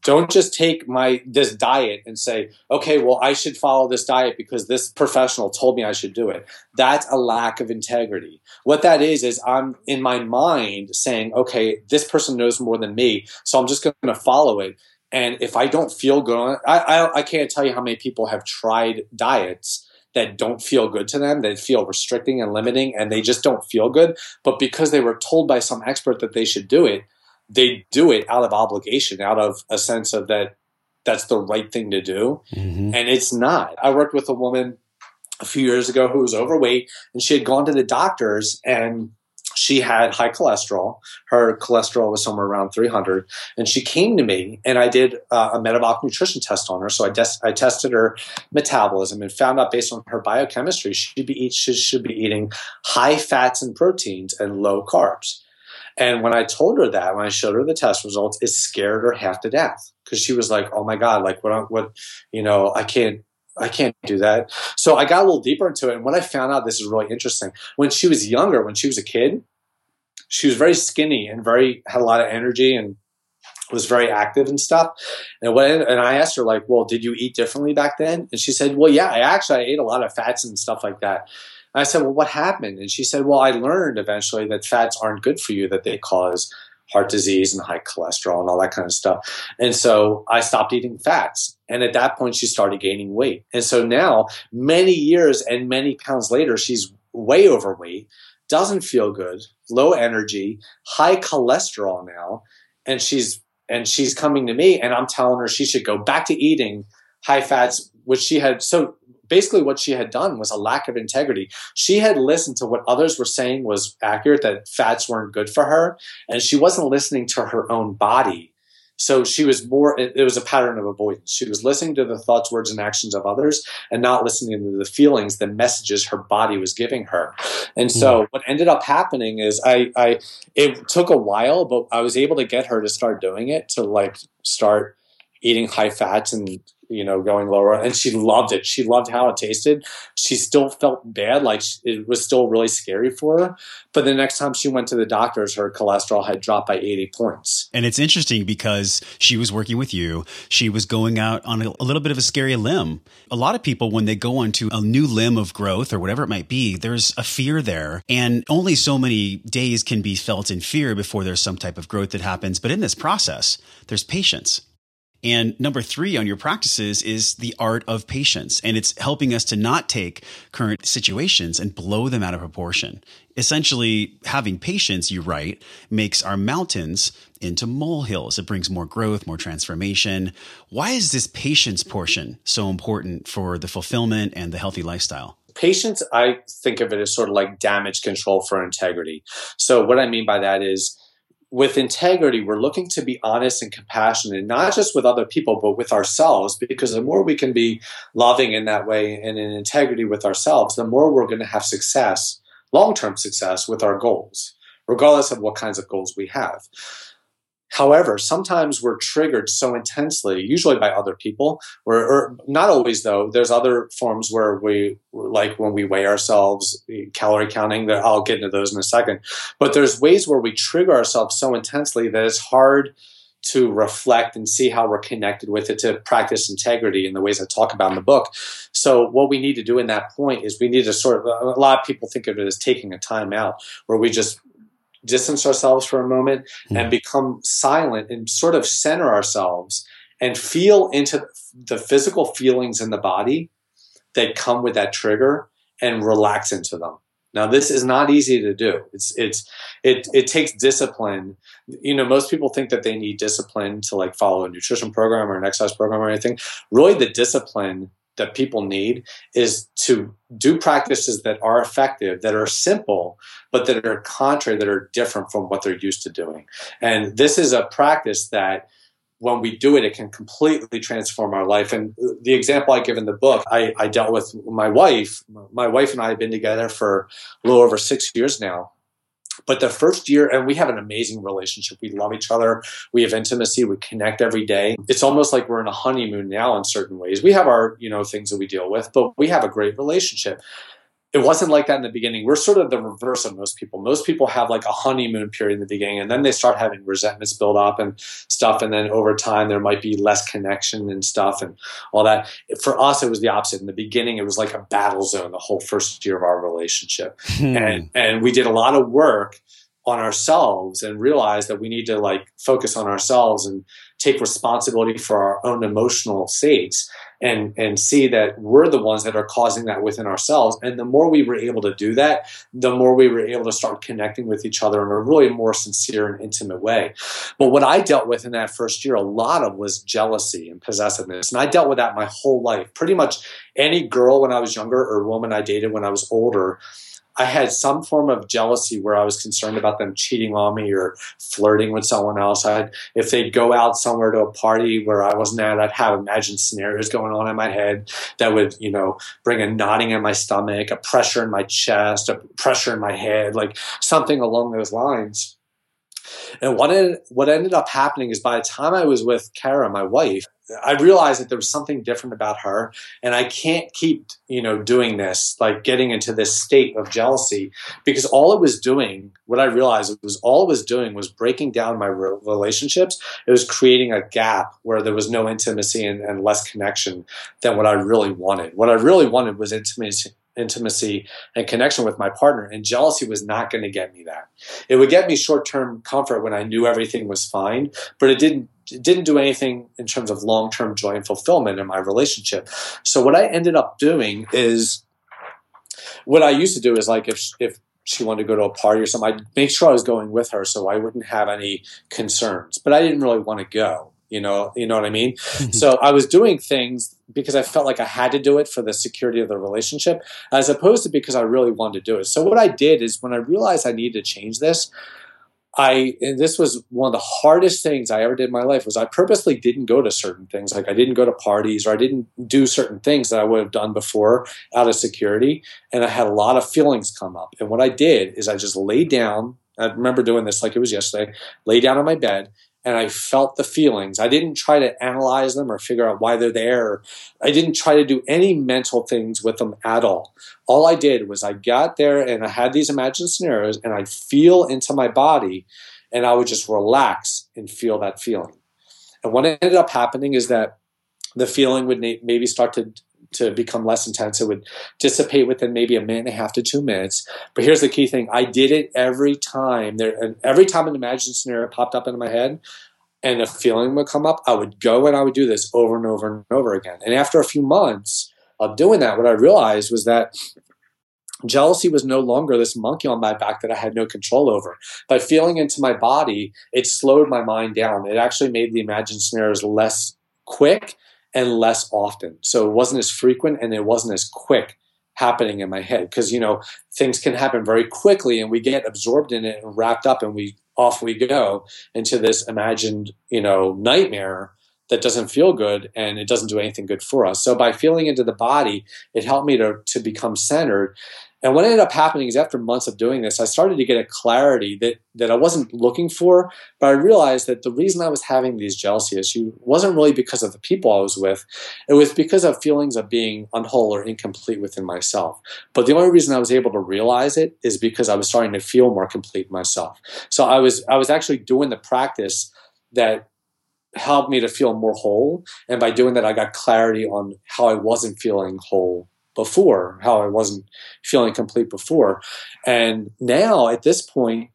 B: Don't just take my this diet and say, okay, well, I should follow this diet because this professional told me I should do it. That's a lack of integrity. What that is is I'm in my mind saying, okay, this person knows more than me, so I'm just going to follow it. And if I don't feel good, I, I I can't tell you how many people have tried diets that don't feel good to them, that feel restricting and limiting, and they just don't feel good. But because they were told by some expert that they should do it, they do it out of obligation, out of a sense of that that's the right thing to do. Mm-hmm. And it's not. I worked with a woman a few years ago who was overweight and she had gone to the doctors and she had high cholesterol. Her cholesterol was somewhere around 300. And she came to me and I did uh, a metabolic nutrition test on her. So I, des- I tested her metabolism and found out based on her biochemistry, she, be eat- she should be eating high fats and proteins and low carbs. And when I told her that, when I showed her the test results, it scared her half to death because she was like, "Oh my god, like what? Uh, what? You know, I can't." I can't do that. So I got a little deeper into it. And what I found out, this is really interesting. When she was younger, when she was a kid, she was very skinny and very, had a lot of energy and was very active and stuff. And when, and I asked her like, well, did you eat differently back then? And she said, well, yeah, I actually I ate a lot of fats and stuff like that. I said, Well, what happened? And she said, Well, I learned eventually that fats aren't good for you, that they cause heart disease and high cholesterol and all that kind of stuff. And so I stopped eating fats. And at that point, she started gaining weight. And so now, many years and many pounds later, she's way overweight, doesn't feel good, low energy, high cholesterol now. And she's and she's coming to me and I'm telling her she should go back to eating high fats, which she had so basically what she had done was a lack of integrity. She had listened to what others were saying was accurate, that fats weren't good for her, and she wasn't listening to her own body. So she was more, it, was a pattern of avoidance. She was listening to the thoughts, words, and actions of others and not listening to the feelings, the messages her body was giving her. And so mm. what ended up happening is I, I, it took a while, but I was able to get her to start doing it, to like start eating high fats and you know, going lower. And she loved it. She loved how it tasted. She still felt bad, like it was still really scary for her. But the next time she went to the doctors, her cholesterol had dropped by 80 points.
A: And it's interesting because she was working with you. She was going out on a, a little bit of a scary limb. A lot of people, when they go onto a new limb of growth or whatever it might be, there's a fear there. And only so many days can be felt in fear before there's some type of growth that happens. But in this process, there's patience and number three on your practices is the art of patience. And it's helping us to not take current situations and blow them out of proportion. Essentially, having patience, you write, makes our mountains into molehills. It brings more growth, more transformation. Why is this patience portion so important for the fulfillment and the healthy lifestyle?
B: Patience, I think of it as sort of like damage control for integrity. So, what I mean by that is, with integrity, we're looking to be honest and compassionate, and not just with other people, but with ourselves, because the more we can be loving in that way and in integrity with ourselves, the more we're going to have success, long term success with our goals, regardless of what kinds of goals we have. However, sometimes we're triggered so intensely, usually by other people, or, or, not always though. There's other forms where we, like when we weigh ourselves, eh, calorie counting, that I'll get into those in a second. But there's ways where we trigger ourselves so intensely that it's hard to reflect and see how we're connected with it to practice integrity in the ways I talk about in the book. So what we need to do in that point is we need to sort of a lot of people think of it as taking a time out where we just distance ourselves for a moment mm-hmm. and become silent and sort of center ourselves and feel into the physical feelings in the body that come with that trigger and relax into them. Now this is not easy to do. It's it's it it takes discipline. You know, most people think that they need discipline to like follow a nutrition program or an exercise program or anything. Really the discipline that people need is to do practices that are effective, that are simple, but that are contrary, that are different from what they're used to doing. And this is a practice that when we do it, it can completely transform our life. And the example I give in the book, I, I dealt with my wife. My wife and I have been together for a little over six years now. But the first year, and we have an amazing relationship. We love each other. We have intimacy. We connect every day. It's almost like we're in a honeymoon now in certain ways. We have our, you know, things that we deal with, but we have a great relationship it wasn't like that in the beginning. We're sort of the reverse of most people. Most people have like a honeymoon period in the beginning, and then they start having resentments build up and stuff. And then over time, there might be less connection and stuff and all that. For us, it was the opposite. In the beginning, it was like a battle zone the whole first year of our relationship, hmm. and and we did a lot of work on ourselves and realized that we need to like focus on ourselves and take responsibility for our own emotional states and and see that we're the ones that are causing that within ourselves. And the more we were able to do that the more we were able to start connecting with each other in a really more sincere and intimate way. But what i dealt with in that first year a lot of was jealousy and possessiveness. And i dealt with that my whole life. Pretty much any girl when i was younger or woman i dated when i was older I had some form of jealousy where I was concerned about them cheating on me or flirting with someone else. I'd, if they'd go out somewhere to a party where I wasn't at, I'd have imagined scenarios going on in my head that would, you know, bring a knotting in my stomach, a pressure in my chest, a pressure in my head, like something along those lines. And what ended, what ended up happening is by the time I was with Kara, my wife, I realized that there was something different about her, and I can't keep, you know, doing this, like getting into this state of jealousy, because all it was doing, what I realized was all it was doing was breaking down my relationships. It was creating a gap where there was no intimacy and, and less connection than what I really wanted. What I really wanted was intimacy, intimacy and connection with my partner and jealousy was not going to get me that. It would get me short-term comfort when i knew everything was fine but it didn't it didn't do anything in terms of long-term joy and fulfillment in my relationship. So what i ended up doing is what i used to do is like if if she wanted to go to a party or something i'd make sure i was going with her so i wouldn't have any concerns but i didn't really want to go you know, you know what I mean? Mm-hmm. so I was doing things because I felt like I had to do it for the security of the relationship, as opposed to because I really wanted to do it. So what I did is when I realized I needed to change this, I and this was one of the hardest things I ever did in my life was I purposely didn't go to certain things like I didn't go to parties or I didn't do certain things that I would have done before out of security and I had a lot of feelings come up and what I did is I just laid down I remember doing this like it was yesterday lay down on my bed and I felt the feelings. I didn't try to analyze them or figure out why they're there. I didn't try to do any mental things with them at all. All I did was I got there and I had these imagined scenarios and I'd feel into my body and I would just relax and feel that feeling. And what ended up happening is that the feeling would maybe start to to become less intense. It would dissipate within maybe a minute and a half to two minutes. But here's the key thing: I did it every time. There, and every time an imagined scenario popped up into my head, and a feeling would come up, I would go and I would do this over and over and over again. And after a few months of doing that, what I realized was that jealousy was no longer this monkey on my back that I had no control over. By feeling into my body, it slowed my mind down. It actually made the imagined scenarios less quick and less often. So it wasn't as frequent and it wasn't as quick happening in my head because you know things can happen very quickly and we get absorbed in it and wrapped up and we off we go into this imagined you know nightmare that doesn't feel good and it doesn't do anything good for us so by feeling into the body it helped me to, to become centered And what ended up happening is after months of doing this, I started to get a clarity that, that I wasn't looking for, but I realized that the reason I was having these jealousy issues wasn't really because of the people I was with. It was because of feelings of being unwhole or incomplete within myself. But the only reason I was able to realize it is because I was starting to feel more complete myself. So I was I was actually doing the practice that helped me to feel more whole. And by doing that, I got clarity on how I wasn't feeling whole before, how I wasn't feeling complete before. And now at this point,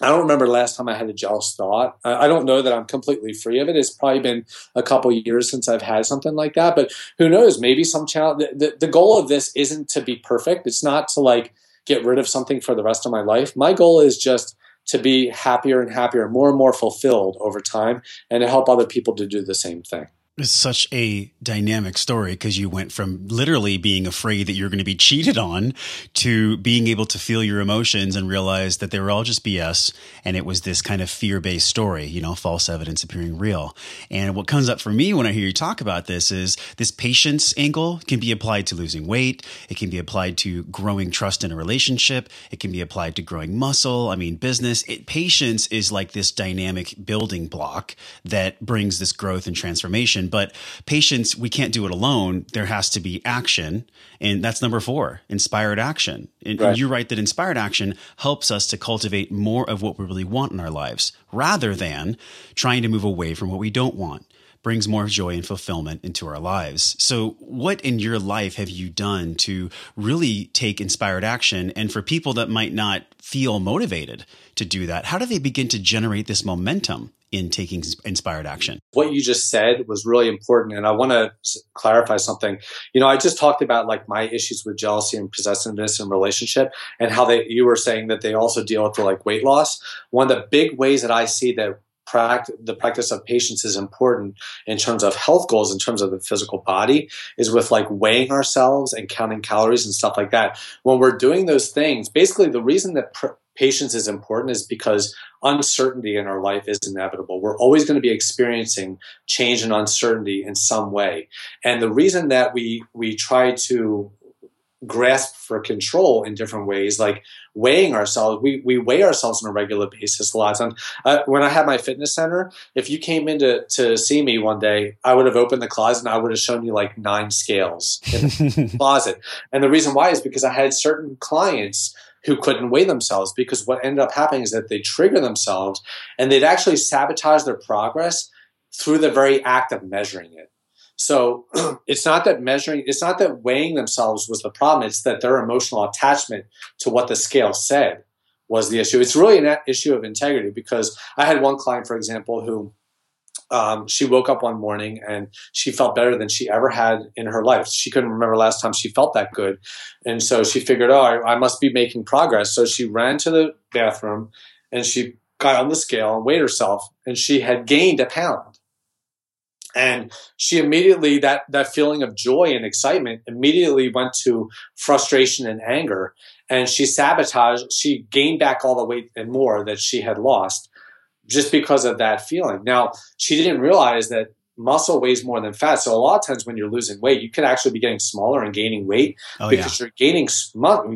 B: I don't remember the last time I had a jealous thought. I don't know that I'm completely free of it. It's probably been a couple years since I've had something like that. But who knows? Maybe some challenge. The, the, the goal of this isn't to be perfect. It's not to like get rid of something for the rest of my life. My goal is just to be happier and happier, more and more fulfilled over time, and to help other people to do the same thing.
A: It's such a dynamic story because you went from literally being afraid that you're going to be cheated on to being able to feel your emotions and realize that they were all just BS. And it was this kind of fear based story, you know, false evidence appearing real. And what comes up for me when I hear you talk about this is this patience angle can be applied to losing weight. It can be applied to growing trust in a relationship. It can be applied to growing muscle. I mean, business. It, patience is like this dynamic building block that brings this growth and transformation but patience, we can't do it alone. There has to be action. And that's number four, inspired action. And right. you write that inspired action helps us to cultivate more of what we really want in our lives rather than trying to move away from what we don't want brings more joy and fulfillment into our lives. So, what in your life have you done to really take inspired action? And for people that might not feel motivated to do that, how do they begin to generate this momentum in taking inspired action.
B: What you just said was really important. And I want to clarify something. You know, I just talked about like my issues with jealousy and possessiveness and relationship and how they, you were saying that they also deal with the like weight loss. One of the big ways that I see that the practice of patience is important in terms of health goals, in terms of the physical body, is with like weighing ourselves and counting calories and stuff like that. When we're doing those things, basically the reason that pr- patience is important is because uncertainty in our life is inevitable. We're always going to be experiencing change and uncertainty in some way. And the reason that we we try to grasp for control in different ways, like weighing ourselves. We, we weigh ourselves on a regular basis a lot of times. Uh, when I had my fitness center, if you came in to, to see me one day, I would have opened the closet and I would have shown you like nine scales in the [LAUGHS] closet. And the reason why is because I had certain clients who couldn't weigh themselves because what ended up happening is that they trigger themselves and they'd actually sabotage their progress through the very act of measuring it. So [CLEARS THROAT] it's not that measuring, it's not that weighing themselves was the problem. It's that their emotional attachment to what the scale said was the issue. It's really an issue of integrity because I had one client, for example, who um, she woke up one morning and she felt better than she ever had in her life. She couldn't remember last time she felt that good. And so she figured, oh, I, I must be making progress. So she ran to the bathroom and she got on the scale and weighed herself and she had gained a pound. And she immediately, that, that feeling of joy and excitement immediately went to frustration and anger. And she sabotaged, she gained back all the weight and more that she had lost just because of that feeling. Now, she didn't realize that muscle weighs more than fat. So a lot of times when you're losing weight, you could actually be getting smaller and gaining weight oh, because yeah. you're gaining.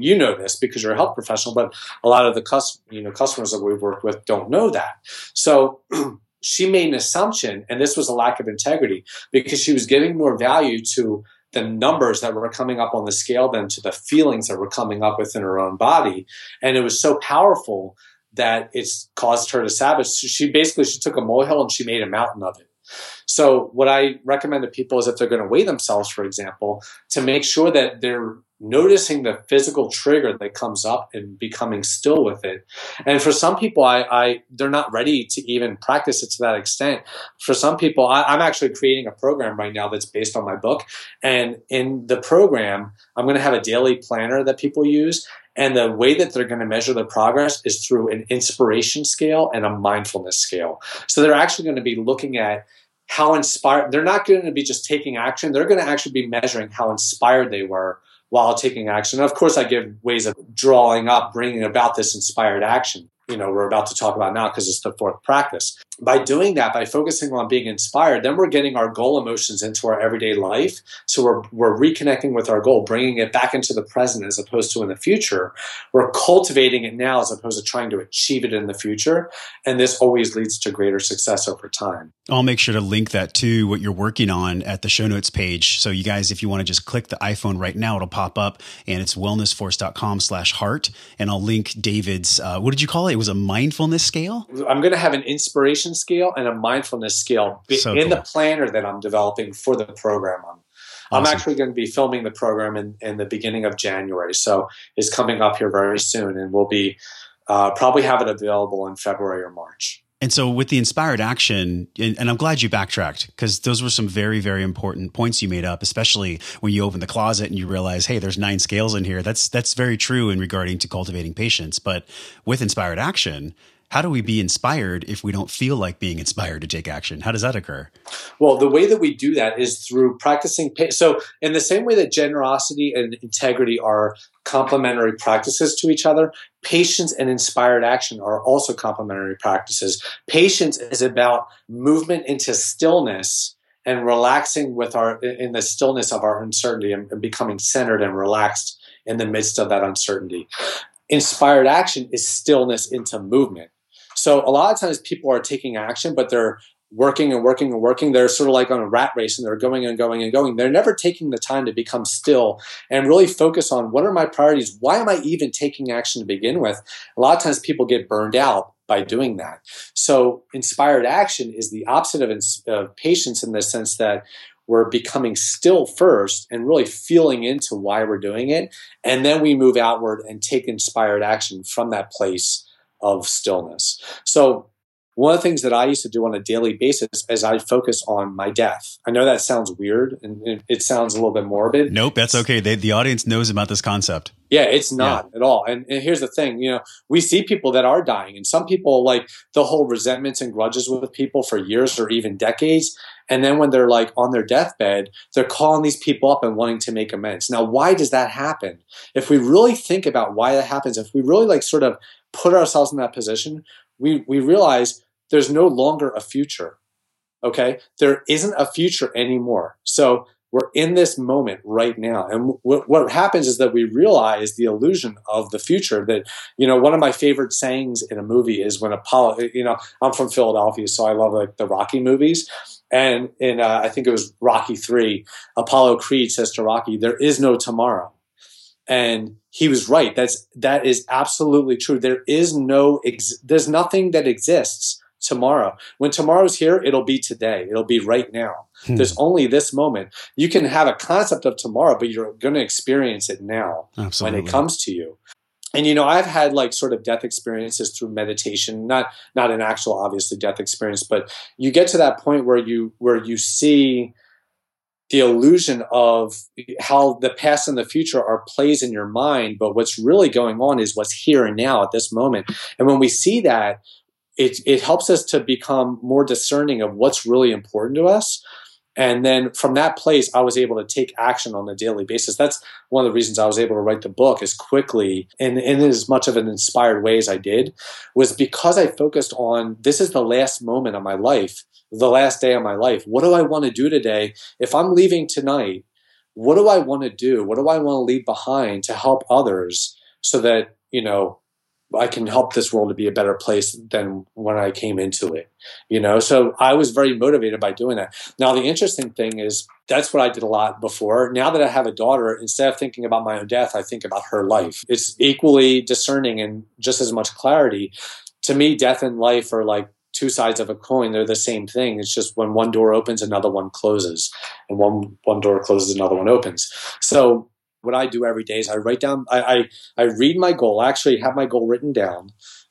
B: You know this because you're a health professional, but a lot of the cus- you know customers that we've worked with don't know that. So. [CLEARS THROAT] she made an assumption, and this was a lack of integrity because she was giving more value to the numbers that were coming up on the scale than to the feelings that were coming up within her own body. And it was so powerful that it's caused her to sabotage. She basically she took a molehill and she made a mountain of it. So what I recommend to people is if they're going to weigh themselves, for example, to make sure that they're noticing the physical trigger that comes up and becoming still with it. And for some people, I, I they're not ready to even practice it to that extent. For some people, I, I'm actually creating a program right now that's based on my book. And in the program, I'm going to have a daily planner that people use. And the way that they're going to measure their progress is through an inspiration scale and a mindfulness scale. So they're actually going to be looking at how inspired, they're not going to be just taking action. They're going to actually be measuring how inspired they were while taking action. Of course, I give ways of drawing up, bringing about this inspired action. You know, we're about to talk about now because it's the fourth practice. By doing that, by focusing on being inspired, then we're getting our goal emotions into our everyday life. So we're, we're reconnecting with our goal, bringing it back into the present as opposed to in the future. We're cultivating it now as opposed to trying to achieve it in the future. And this always leads to greater success over time.
A: I'll make sure to link that to what you're working on at the show notes page. So you guys, if you want to just click the iPhone right now, it'll pop up and it's wellnessforce.com slash heart. And I'll link David's, uh, what did you call it? It was a mindfulness scale?
B: I'm going to have an inspiration scale and a mindfulness scale so in cool. the planner that I'm developing for the program. I'm, awesome. I'm actually going to be filming the program in, in the beginning of January. So it's coming up here very soon and we'll be uh, probably have it available in February or March.
A: And so with the inspired action, and I'm glad you backtracked because those were some very, very important points you made up, especially when you open the closet and you realize, hey, there's nine scales in here. That's that's very true in regarding to cultivating patience. But with inspired action, how do we be inspired if we don't feel like being inspired to take action? How does that occur?
B: Well, the way that we do that is through practicing. So, in the same way that generosity and integrity are complementary practices to each other, patience and inspired action are also complementary practices. Patience is about movement into stillness and relaxing with our in the stillness of our uncertainty and, and becoming centered and relaxed in the midst of that uncertainty. Inspired action is stillness into movement. So a lot of times people are taking action, but they're working and working and working. They're sort of like on a rat race and they're going and going and going. They're never taking the time to become still and really focus on what are my priorities? Why am I even taking action to begin with? A lot of times people get burned out by doing that. So inspired action is the opposite of, patience in the sense that we're becoming still first and really feeling into why we're doing it. And then we move outward and take inspired action from that place of stillness. So one of the things that I used to do on a daily basis is I focus on my death. I know that sounds weird and it sounds a little bit morbid.
A: Nope, that's okay. They, the audience knows about this concept.
B: Yeah, it's not yeah. at all. And, and, here's the thing, you know, we see people that are dying, and some people like they'll hold resentments and grudges with people for years or even decades. And then when they're like on their deathbed, they're calling these people up and wanting to make amends. Now, why does that happen? If we really think about why that happens, if we really like sort of put ourselves in that position, we, we realize there's no longer a future. Okay. There isn't a future anymore. So we're in this moment right now. And what, what happens is that we realize the illusion of the future that, you know, one of my favorite sayings in a movie is when Apollo, you know, I'm from Philadelphia, so I love like the Rocky movies. And in, uh, I think it was Rocky 3, Apollo Creed says to Rocky, there is no tomorrow. And he was right. That's, that is absolutely true. There is no, ex- there's nothing that exists tomorrow. When tomorrow's here, it'll be today. It'll be right now. Hmm. There's only this moment. You can have a concept of tomorrow, but you're going to experience it now Absolutely. when it comes to you. And you know, I've had like sort of death experiences through meditation, not not an actual obviously death experience, but you get to that point where you where you see the illusion of how the past and the future are plays in your mind, but what's really going on is what's here and now at this moment. And when we see that, it, it helps us to become more discerning of what's really important to us. And then from that place, I was able to take action on a daily basis. That's one of the reasons I was able to write the book as quickly and in as much of an inspired way as I did, was because I focused on this is the last moment of my life, the last day of my life. What do I want to do today? If I'm leaving tonight, what do I want to do? What do I want to leave behind to help others so that, you know, I can help this world to be a better place than when I came into it. You know, so I was very motivated by doing that. Now, the interesting thing is that's what I did a lot before. Now that I have a daughter, instead of thinking about my own death, I think about her life. It's equally discerning and just as much clarity. To me, death and life are like two sides of a coin. They're the same thing. It's just when one door opens, another one closes, and one one door closes, another one opens. So what I do every day is I write down, I, I, I read my goal. I actually have my goal written down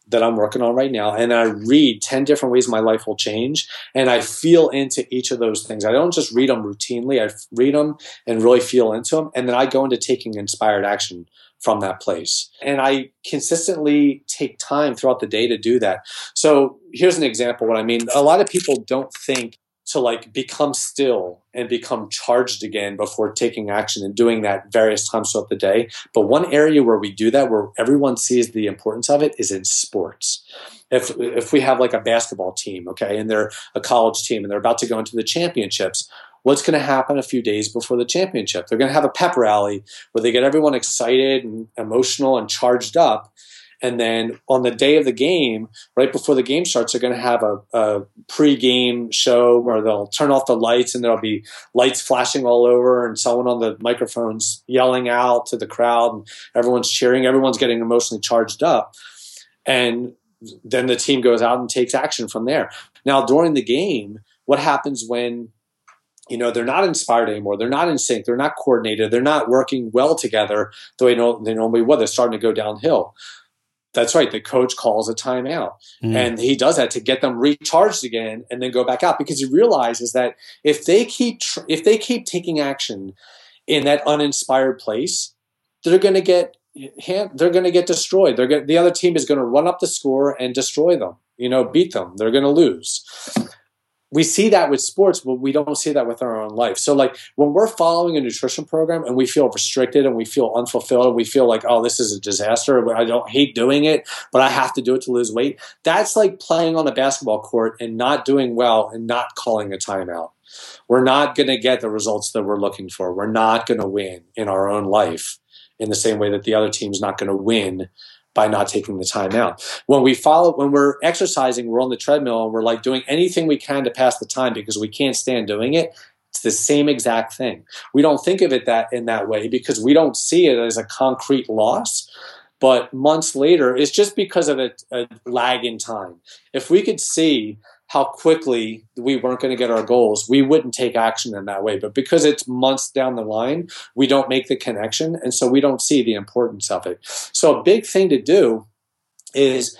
B: that I'm working on right now. And I read 10 different ways my life will change. And I feel into each of those things. I don't just read them routinely. I read them and really feel into them. And then I go into taking inspired action from that place. And I consistently take time throughout the day to do that. So here's an example what I mean. A lot of people don't think to like become still and become charged again before taking action and doing that various times throughout the day. But one area where we do that, where everyone sees the importance of it, is in sports. if if we have like a basketball team, okay, and they're a college team and they're about to go into the championships, what's going to happen a few days before the championship? They're going to have a pep rally where they get everyone excited and emotional and charged up. And then on the day of the game, right before the game starts, they're going to have a, a pre-game show where they'll turn off the lights and there'll be lights flashing all over and someone on the microphones yelling out to the crowd and everyone's cheering. Everyone's getting emotionally charged up. And then the team goes out and takes action from there. Now, during the game, what happens when you know they're not inspired anymore they're not in sync they're not coordinated they're not working well together the way they normally would they're starting to go downhill that's right. The coach calls a timeout. Mm. And he does that to get them recharged again and then go back out because he realizes that if they keep tr- if they keep taking action in that uninspired place, they're going to get they're going to get destroyed. They're going the other team is going to run up the score and destroy them. You know, beat them. They're going to lose we see that with sports, but we don't see that with our own life. So, like when we're following a nutrition program and we feel restricted and we feel unfulfilled and we feel like, oh, this is a disaster. I don't hate doing it, but I have to do it to lose weight. That's like playing on a basketball court and not doing well and not calling a timeout. We're not going to get the results that we're looking for. We're not going to win in our own life in the same way that the other team's not going to win by not taking the time out. When we follow, when we're exercising, we're on the treadmill and we're like doing anything we can to pass the time because we can't stand doing it. It's the same exact thing. We don't think of it that in that way because we don't see it as a concrete loss. But months later, it's just because of a, a lag in time. If we could see how quickly we weren't going to get our goals, we wouldn't take action in that way. But because it's months down the line, we don't make the connection. And so we don't see the importance of it. So a big thing to do is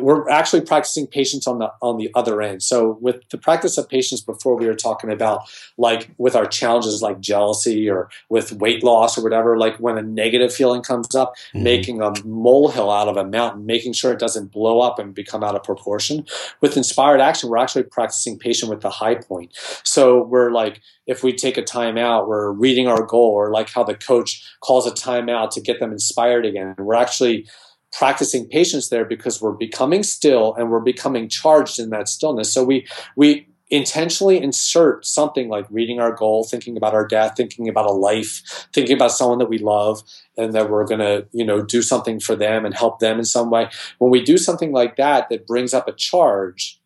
B: we're actually practicing patience on the on the other end. So with the practice of patience before we were talking about like with our challenges like jealousy or with weight loss or whatever, like when a negative feeling comes up, mm-hmm. making a molehill out of a mountain, making sure it doesn't blow up and become out of proportion. With inspired action, we're actually practicing patience with the high point. So we're like if we take a time out, we're reading our goal or like how the coach calls a timeout to get them inspired again. We're actually practicing patience there because we're becoming still and we're becoming charged in that stillness. So we we intentionally insert something like reading our goal, thinking about our death, thinking about a life, thinking about someone that we love and that we're going to, you know, do something for them and help them in some way. When we do something like that that brings up a charge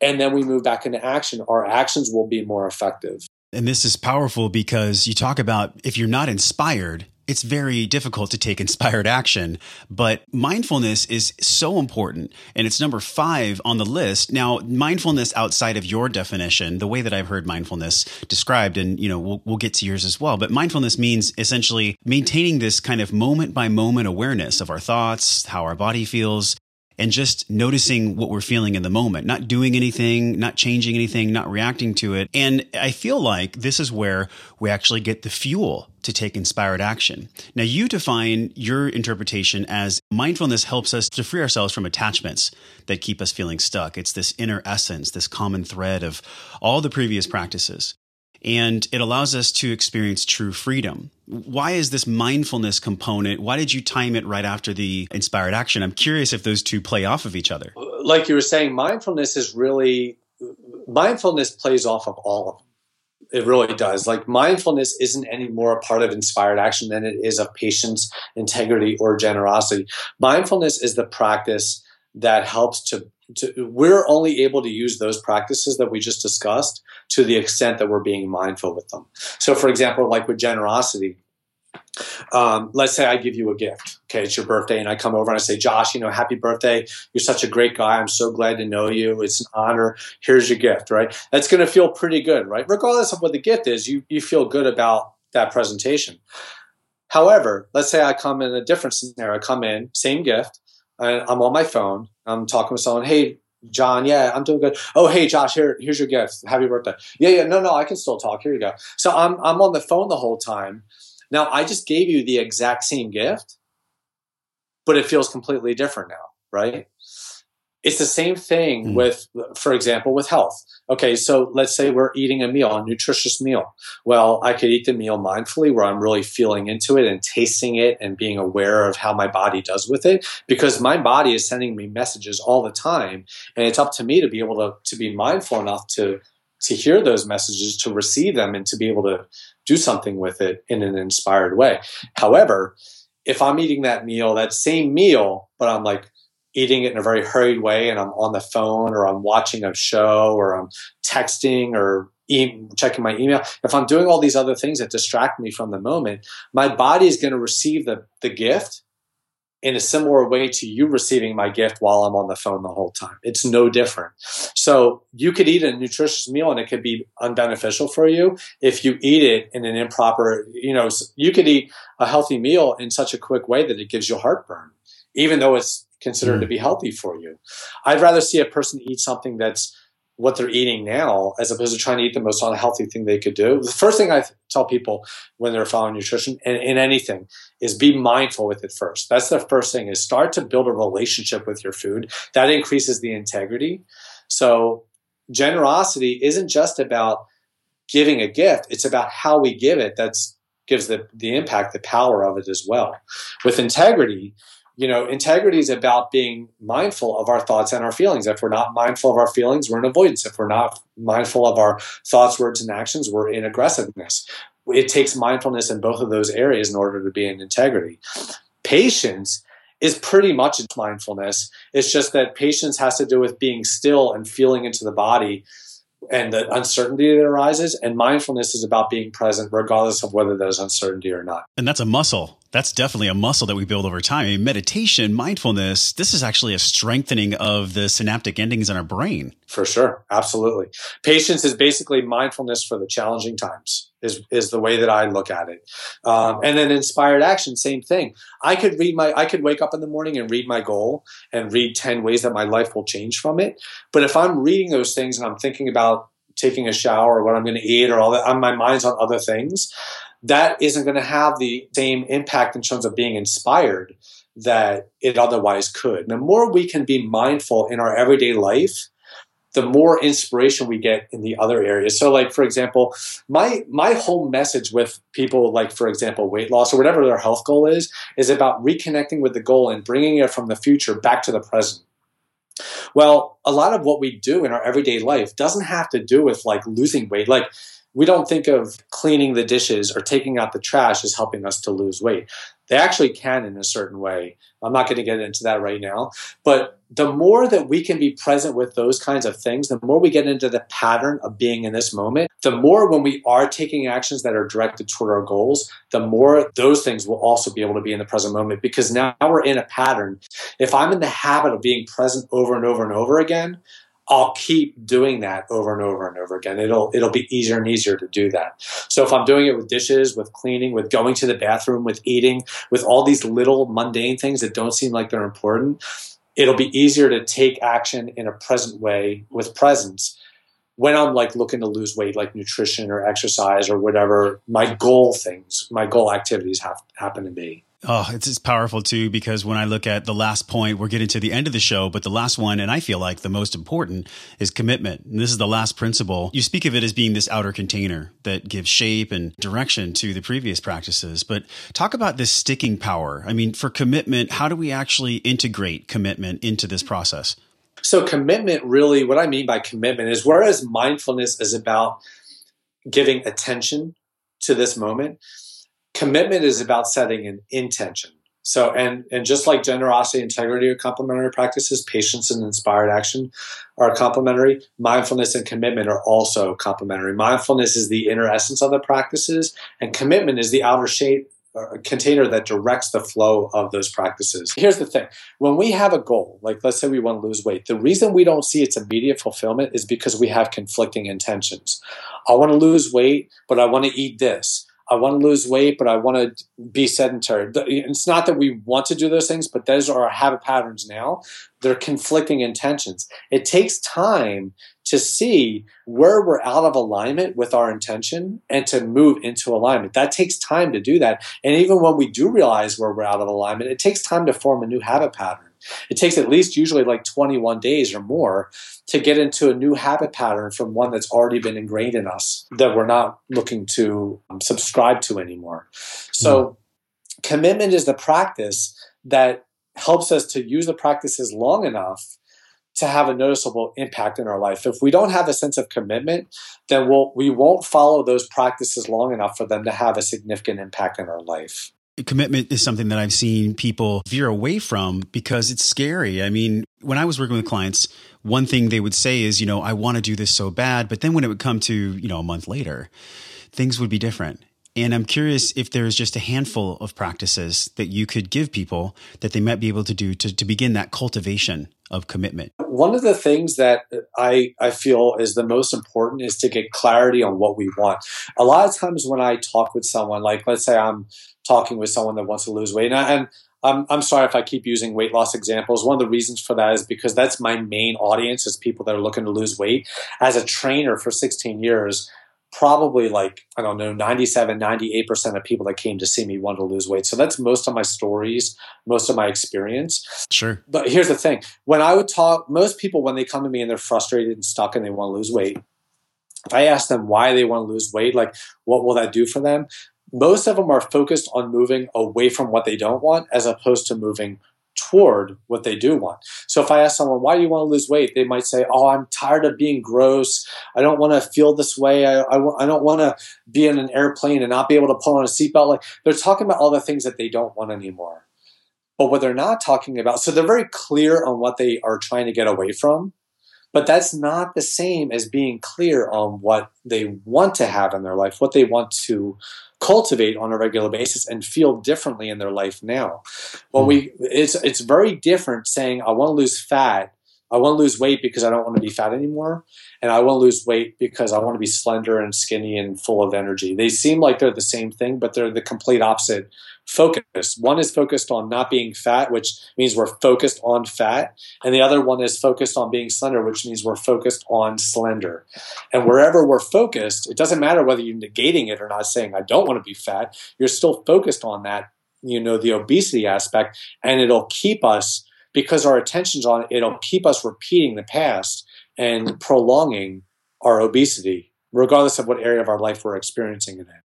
B: and then we move back into action, our actions will be more effective.
A: And this is powerful because you talk about if you're not inspired, it's very difficult to take inspired action, but mindfulness is so important. And it's number five on the list. Now, mindfulness outside of your definition, the way that I've heard mindfulness described, and you know, we'll, we'll get to yours as well. But mindfulness means essentially maintaining this kind of moment by moment awareness of our thoughts, how our body feels, and just noticing what we're feeling in the moment, not doing anything, not changing anything, not reacting to it. And I feel like this is where we actually get the fuel to take inspired action. Now, you define your interpretation as mindfulness helps us to free ourselves from attachments that keep us feeling stuck. It's this inner essence, this common thread of all the previous practices and it allows us to experience true freedom. Why is this mindfulness component? Why did you time it right after the inspired action? I'm curious if those two play off of each other.
B: Like you were saying, mindfulness is really mindfulness plays off of all of them. It really does. Like mindfulness isn't any more a part of inspired action than it is of patience, integrity, or generosity. Mindfulness is the practice that helps to, to we're only able to use those practices that we just discussed to the extent that we're being mindful with them. So, for example, like with generosity, um, let's say I give you a gift. Okay, it's your birthday, and I come over and I say, Josh, you know, happy birthday. You're such a great guy. I'm so glad to know you. It's an honor. Here's your gift, right? That's going to feel pretty good, right? Regardless of what the gift is, you, you feel good about that presentation. However, let's say I come in a different scenario. I come in, same gift, I'm on my phone. I'm talking with someone. Hey, John, yeah, I'm doing good. Oh, hey, Josh, here, here's your gift. Happy birthday. Yeah, yeah, no, no, I can still talk. Here you go. So I'm, I'm on the phone the whole time. Now I just gave you the exact same gift, but it feels completely different now, right? It's the same thing mm. with, for example, with health. Okay, so let's say we're eating a meal, a nutritious meal. Well, I could eat the meal mindfully where I'm really feeling into it and tasting it and being aware of how my body does with it because my body is sending me messages all the time. And it's up to me to be able to, to be mindful enough to, to hear those messages, to receive them, and to be able to do something with it in an inspired way. However, if I'm eating that meal, that same meal, but I'm like, eating it in a very hurried way and I'm on the phone or I'm watching a show or I'm texting or e- checking my email, if I'm doing all these other things that distract me from the moment, my body is going to receive the, the gift in a similar way to you receiving my gift while I'm on the phone the whole time. It's no different. So you could eat a nutritious meal and it could be unbeneficial for you if you eat it in an improper, you know, you could eat a healthy meal in such a quick way that it gives you heartburn, even though it's considered mm. to be healthy for you. I'd rather see a person eat something that's what they're eating now as opposed to trying to eat the most unhealthy thing they could do. The first thing I tell people when they're following nutrition and in anything is be mindful with it first. That's the first thing is start to build a relationship with your food. That increases the integrity. So generosity isn't just about giving a gift. It's about how we give it. That's gives the, the impact, the power of it as well. With integrity, you know, integrity is about being mindful of our thoughts and our feelings. If we're not mindful of our feelings, we're in avoidance. If we're not mindful of our thoughts, words, and actions, we're in aggressiveness. It takes mindfulness in both of those areas in order to be in integrity. Patience is pretty much mindfulness. It's just that patience has to do with being still and feeling into the body and the uncertainty that arises. And mindfulness is about being present, regardless of whether there's uncertainty or not.
A: And that's a muscle. That's definitely a muscle that we build over time. I mean, meditation, mindfulness, this is actually a strengthening of the synaptic endings in our brain.
B: For sure. Absolutely. Patience is basically mindfulness for the challenging times, is, is the way that I look at it. Um, and then inspired action, same thing. I could read my, I could wake up in the morning and read my goal and read 10 ways that my life will change from it. But if I'm reading those things and I'm thinking about taking a shower or what I'm going to eat or all that, my mind's on other things that isn't going to have the same impact in terms of being inspired that it otherwise could. The more we can be mindful in our everyday life, the more inspiration we get in the other areas. So, like for example, my my whole message with people, like for example, weight loss or whatever their health goal is, is about reconnecting with the goal and bringing it from the future back to the present. Well, a lot of what we do in our everyday life doesn't have to do with like losing weight. Like we don't think of cleaning the dishes or taking out the trash as helping us to lose weight. They actually can in a certain way. I'm not going to get into that right now. But the more that we can be present with those kinds of things, the more we get into the pattern of being in this moment, the more when we are taking actions that are directed toward our goals, the more those things will also be able to be in the present moment because now we're in a pattern. If I'm in the habit of being present over and over and over again, I'll keep doing that over and over and over again. It'll it'll be easier and easier to do that. So if I'm doing it with dishes, with cleaning, with going to the bathroom, with eating, with all these little mundane things that don't seem like they're important, it'll be easier to take action in a present way with presence when I'm like looking to lose weight, like nutrition or exercise or whatever my goal things, my goal activities have happen to be.
A: Oh, it's, it's powerful too because when I look at the last point, we're getting to the end of the show, but the last one, and I feel like the most important, is commitment. And this is the last principle. You speak of it as being this outer container that gives shape and direction to the previous practices. But talk about this sticking power. I mean, for commitment, how do we actually integrate commitment into this process?
B: So, commitment really, what I mean by commitment is whereas mindfulness is about giving attention to this moment commitment is about setting an intention. So, and and just like generosity, integrity are complementary practices, patience and inspired action are complementary. Mindfulness and commitment are also complementary. Mindfulness is the inner essence of the practices, and commitment is the outer shape uh, container that directs the flow of those practices. Here's the thing when we have a goal, like let's say we want to lose weight, the reason we don't see its immediate fulfillment is because we have conflicting intentions. I want to lose weight, but I want to eat this. I want to lose weight, but I want to be sedentary. It's not that we want to do those things, but those are our habit patterns now. They're conflicting intentions. It takes time to see where we're out of alignment with our intention and to move into alignment. That takes time to do that. And even when we do realize where we're out of alignment, it takes time to form a new habit pattern. It takes at least usually like 21 days or more to get into a new habit pattern from one that's already been ingrained in us that we're not looking to um, subscribe to anymore. So, mm. commitment is the practice that helps us to use the practices long enough to have a noticeable impact in our life. If we don't have a sense of commitment, then we'll, we won't follow those practices long enough for them to have a significant impact in our life.
A: Commitment is something that I've seen people veer away from because it's scary. I mean, when I was working with clients, one thing they would say is, you know, I want to do this so bad. But then when it would come to, you know, a month later, things would be different. And I'm curious if there's just a handful of practices that you could give people that they might be able to do to, to begin that cultivation of commitment.
B: One of the things that I, I feel is the most important is to get clarity on what we want. A lot of times when I talk with someone, like let's say I'm talking with someone that wants to lose weight, and, I, and I'm, I'm sorry if I keep using weight loss examples. One of the reasons for that is because that's my main audience is people that are looking to lose weight. As a trainer for 16 years, probably like, I don't know, 97, 98% of people that came to see me wanted to lose weight. So that's most of my stories, most of my experience.
A: Sure.
B: But here's the thing when I would talk, most people, when they come to me and they're frustrated and stuck and they want to lose weight, if I ask them why they want to lose weight, like what will that do for them? Most of them are focused on moving away from what they don't want as opposed to moving toward what they do want. So if I ask someone, why do you want to lose weight? They might say, oh, I'm tired of being gross. I don't want to feel this way. I, I, I don't want to be in an airplane and not be able to pull on a seatbelt. Like they're talking about all the things that they don't want anymore. But what they're not talking about, so they're very clear on what they are trying to get away from. But that's not the same as being clear on what they want to have in their life, what they want to cultivate on a regular basis and feel differently in their life now. When we hmm. it's it's very different saying I want to lose fat, I want to lose weight because I don't want to be fat anymore, and I want to lose weight because I want to be slender and skinny and full of energy. They seem like they're the same thing, but they're the complete opposite focus. One is focused on not being fat, which means we're focused on fat. And the other one is focused on being slender, which means we're focused on slender. And wherever we're focused, it doesn't matter whether you're negating it or not saying, I don't want to be fat. You're still focused on that, you know, the obesity aspect. And it'll keep us, because our attention's on it, it'll keep us repeating the past and prolonging our obesity, regardless of what area of our life we're experiencing it in.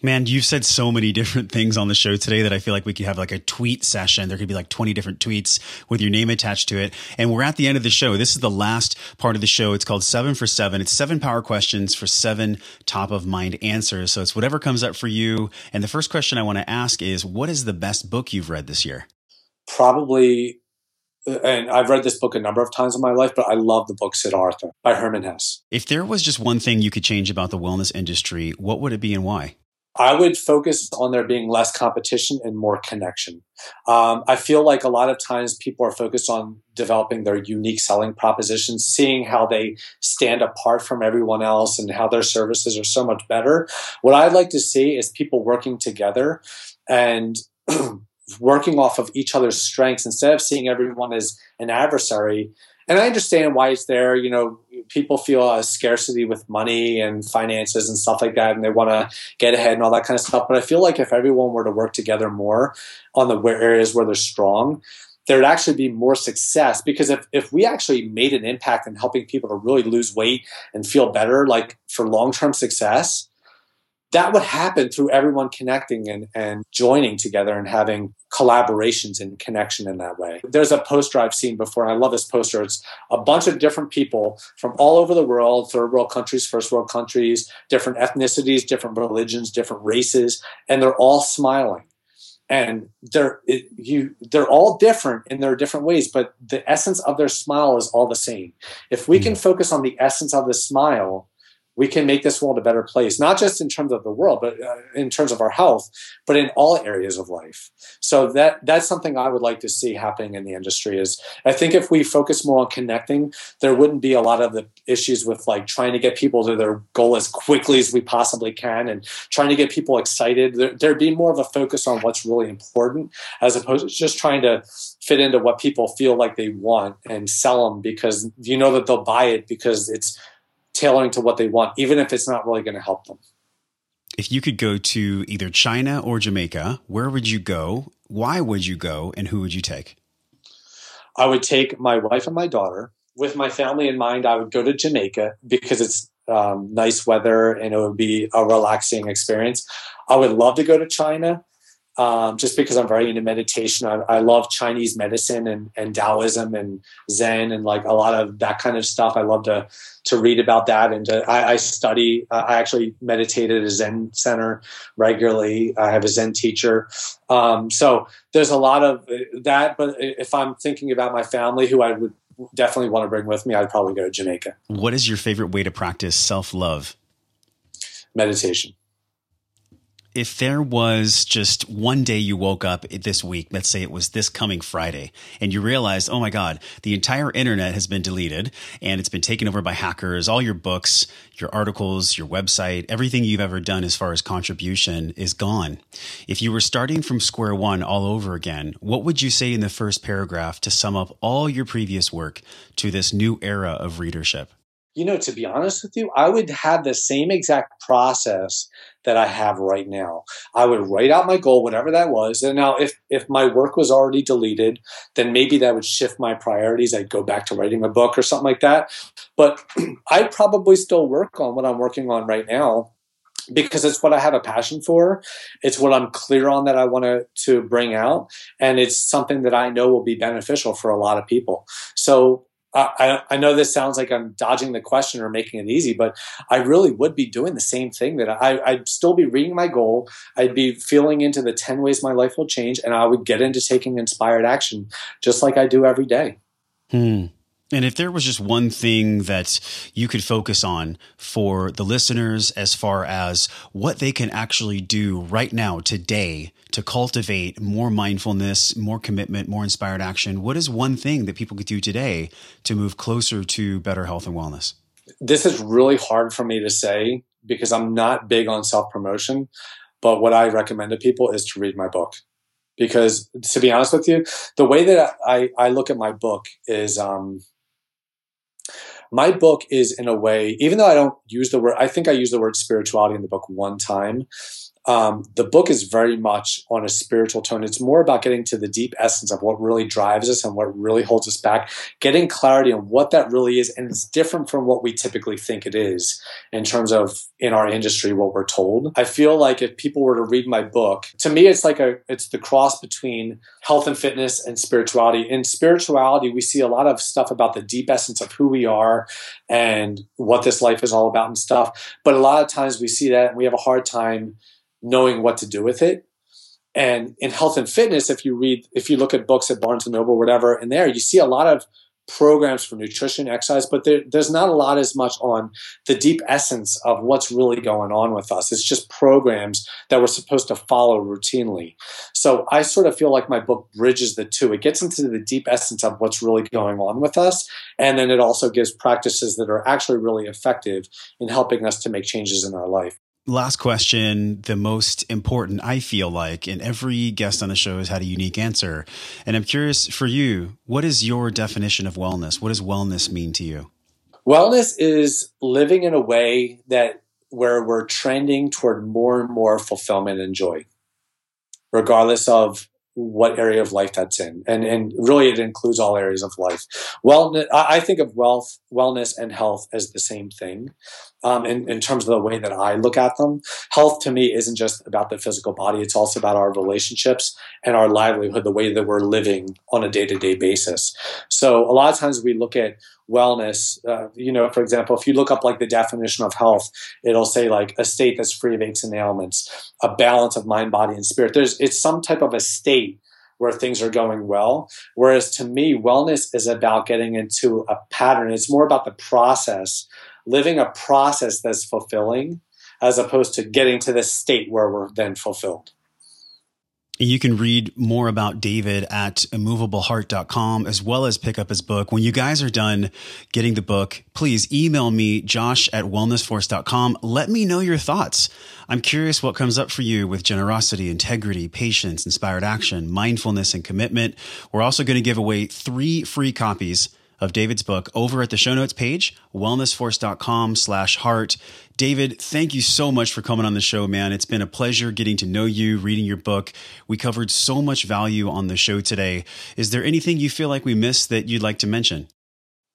A: Man, you've said so many different things on the show today that I feel like we could have like a tweet session. There could be like 20 different tweets with your name attached to it. And we're at the end of the show. This is the last part of the show. It's called seven for seven. It's seven power questions for seven top of mind answers. So it's whatever comes up for you. And the first question I want to ask is what is the best book you've read this year?
B: Probably and I've read this book a number of times in my life, but I love the book Siddhartha by Hermann Hesse.
A: If there was just one thing you could change about the wellness industry, what would it be and why?
B: I would focus on there being less competition and more connection. Um, I feel like a lot of times people are focused on developing their unique selling propositions, seeing how they stand apart from everyone else and how their services are so much better. What I'd like to see is people working together and [CLEARS THROAT] working off of each other's strengths instead of seeing everyone as an adversary and I understand why it's there. You know, people feel a scarcity with money and finances and stuff like that, and they want to get ahead and all that kind of stuff. But I feel like if everyone were to work together more on the areas where they're strong, there'd actually be more success because if, if we actually made an impact in helping people to really lose weight and feel better like for long-term success that would happen through everyone connecting and, and joining together and having collaborations and connection in that way. There's a poster I've seen before, and I love this poster. It's a bunch of different people from all over the world, third world countries, first world countries, different ethnicities, different religions, different races, and they're all smiling. And they're it, you they're all different in their different ways, but the essence of their smile is all the same. If we can mm. focus on the essence of the smile, we can make this world a better place, not just in terms of the world, but uh, in terms of our health, but in all areas of life. So that that's something I would like to see happening in the industry. Is I think if we focus more on connecting, there wouldn't be a lot of the issues with like trying to get people to their goal as quickly as we possibly can and trying to get people excited. There, there'd be more of a focus on what's really important as opposed to just trying to fit into what people feel like they want and sell them because you know that they'll buy it because it's tailoring to what they want, even if it's not really going to help them.
A: If you could go to either China or Jamaica, where would you go? Why would you go? And who would you take?
B: I would take my wife and my daughter. With my family in mind, I would go to Jamaica because it's um, nice weather and it would be a relaxing experience. I would love to go to China um, just because I'm very into meditation. I, I, love Chinese medicine and, and Taoism and Zen and like a lot of that kind of stuff. I love to to read about that and to, I, I, study. Uh, I actually meditate at a Zen center regularly. I have a Zen teacher. Um, so there's a lot of uh, that. But if I'm thinking about my family, who I would definitely want to bring with me, I'd probably go to Jamaica.
A: What is your favorite way to practice self love?
B: Meditation
A: if there was just one day you woke up this week, let's say it was this coming Friday, and you realized, oh my God, the entire internet has been deleted and it's been taken over by hackers, all your books, your articles, your website, everything you've ever done as far as contribution is gone. If you were starting from square one all over again, what would you say in the first paragraph to sum up all your previous work to this new era of readership?
B: You know, to be honest with you, I would have the same exact process that I have right now. I would write out my goal, whatever that was. And now if if my work was already deleted, then maybe that would shift my priorities. I'd go back to writing a book or something like that. But [CLEARS THROAT] I'd probably still work on what I'm working on right now because it's what I have a passion for. It's what I'm clear on that I want to, to bring out. And it's something that I know will be beneficial for a lot of people. So I, I know this sounds like I'm dodging the question or making it easy, but I really would be doing the same thing that I, I'd still be reading my goal. I'd be feeling into the 10 ways my life will change, and I would get into taking inspired action just like I do every day.
A: Hmm. And if there was just one thing that you could focus on for the listeners as far as what they can actually do right now, today, to cultivate more mindfulness, more commitment, more inspired action, what is one thing that people could do today to move closer to better health and wellness?
B: This is really hard for me to say because I'm not big on self promotion. But what I recommend to people is to read my book because to be honest with you, the way that I, I look at my book is um, my book is in a way, even though I don't use the word, I think I use the word spirituality in the book one time. Um, the book is very much on a spiritual tone. It's more about getting to the deep essence of what really drives us and what really holds us back, getting clarity on what that really is. And it's different from what we typically think it is in terms of in our industry, what we're told. I feel like if people were to read my book, to me, it's like a, it's the cross between health and fitness and spirituality. In spirituality, we see a lot of stuff about the deep essence of who we are and what this life is all about and stuff. But a lot of times we see that and we have a hard time knowing what to do with it. And in health and fitness, if you read, if you look at books at Barnes and Noble, or whatever, in there, you see a lot of programs for nutrition, exercise, but there, there's not a lot as much on the deep essence of what's really going on with us. It's just programs that we're supposed to follow routinely. So I sort of feel like my book bridges the two. It gets into the deep essence of what's really going on with us, and then it also gives practices that are actually really effective in helping us to make changes in our life
A: last question, the most important, I feel like, and every guest on the show has had a unique answer. And I'm curious for you, what is your definition of wellness? What does wellness mean to you?
B: Wellness is living in a way that where we're trending toward more and more fulfillment and joy, regardless of what area of life that's in. And, and really it includes all areas of life. Well, I think of wealth, wellness and health as the same thing. Um, in, in terms of the way that I look at them, health to me isn't just about the physical body. It's also about our relationships and our livelihood, the way that we're living on a day to day basis. So a lot of times we look at wellness. Uh, you know, for example, if you look up like the definition of health, it'll say like a state that's free of aches and ailments, a balance of mind, body, and spirit. There's it's some type of a state where things are going well. Whereas to me, wellness is about getting into a pattern. It's more about the process, living a process that's fulfilling, as opposed to getting to the state where we're then fulfilled.
A: You can read more about David at immovableheart.com as well as pick up his book. When you guys are done getting the book, please email me, josh at wellnessforce.com. Let me know your thoughts. I'm curious what comes up for you with generosity, integrity, patience, inspired action, mindfulness, and commitment. We're also going to give away three free copies of David's book over at the show notes page, wellnessforce.com slash heart. David, thank you so much for coming on the show, man. It's been a pleasure getting to know you, reading your book. We covered so much value on the show today. Is there anything you feel like we missed that you'd like to mention?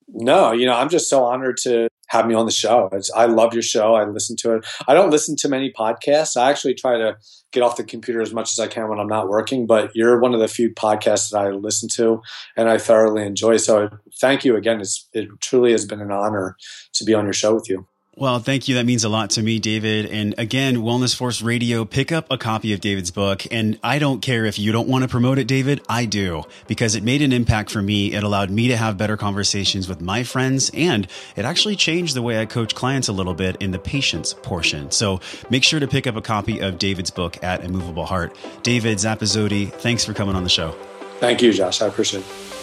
B: No, you know, I'm just so honored to have me on the show. It's, I love your show. I listen to it. I don't listen to many podcasts. I actually try to get off the computer as much as I can when I'm not working, but you're one of the few podcasts that I listen to and I thoroughly enjoy. So thank you again. It's, it truly has been an honor to be on your show with you.
A: Well, thank you. That means a lot to me, David. And again, Wellness Force Radio, pick up a copy of David's book. And I don't care if you don't want to promote it, David. I do because it made an impact for me. It allowed me to have better conversations with my friends and it actually changed the way I coach clients a little bit in the patience portion. So make sure to pick up a copy of David's book at Immovable Heart. David Zappasodi, thanks for coming on the show.
B: Thank you, Josh. I appreciate it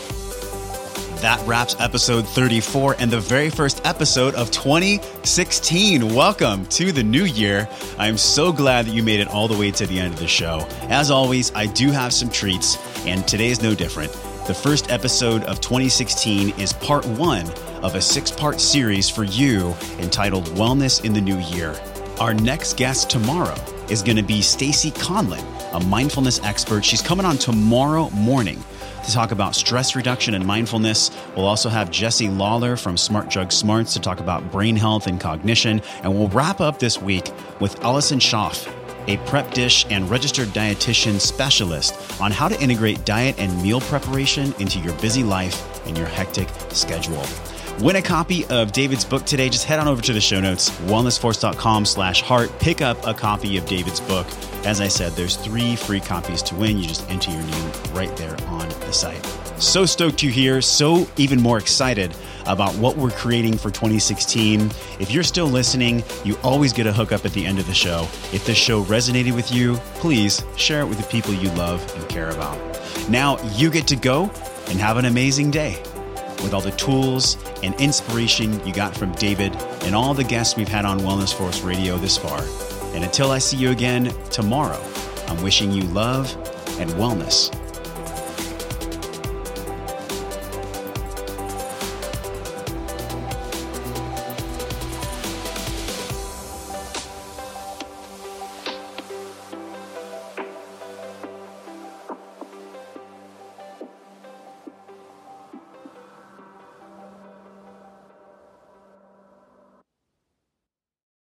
A: that wraps episode 34 and the very first episode of 2016. Welcome to the new year. I am so glad that you made it all the way to the end of the show. As always, I do have some treats, and today is no different. The first episode of 2016 is part one of a six part series for you entitled Wellness in the New Year. Our next guest tomorrow is going to be Stacy Conlin, a mindfulness expert. She's coming on tomorrow morning to talk about stress reduction and mindfulness. We'll also have Jesse Lawler from Smart Drug Smarts to talk about brain health and cognition. And we'll wrap up this week with Allison Schaaf, a prep dish and registered dietitian specialist on how to integrate diet and meal preparation into your busy life and your hectic schedule. Win a copy of David's book today. Just head on over to the show notes, wellnessforce.com slash heart. Pick up a copy of David's book. As I said, there's three free copies to win. You just enter your name right there on the site. So stoked you're here. So even more excited about what we're creating for 2016. If you're still listening, you always get a hookup at the end of the show. If this show resonated with you, please share it with the people you love and care about. Now you get to go and have an amazing day with all the tools and inspiration you got from David and all the guests we've had on Wellness Force Radio this far. And until I see you again tomorrow, I'm wishing you love and wellness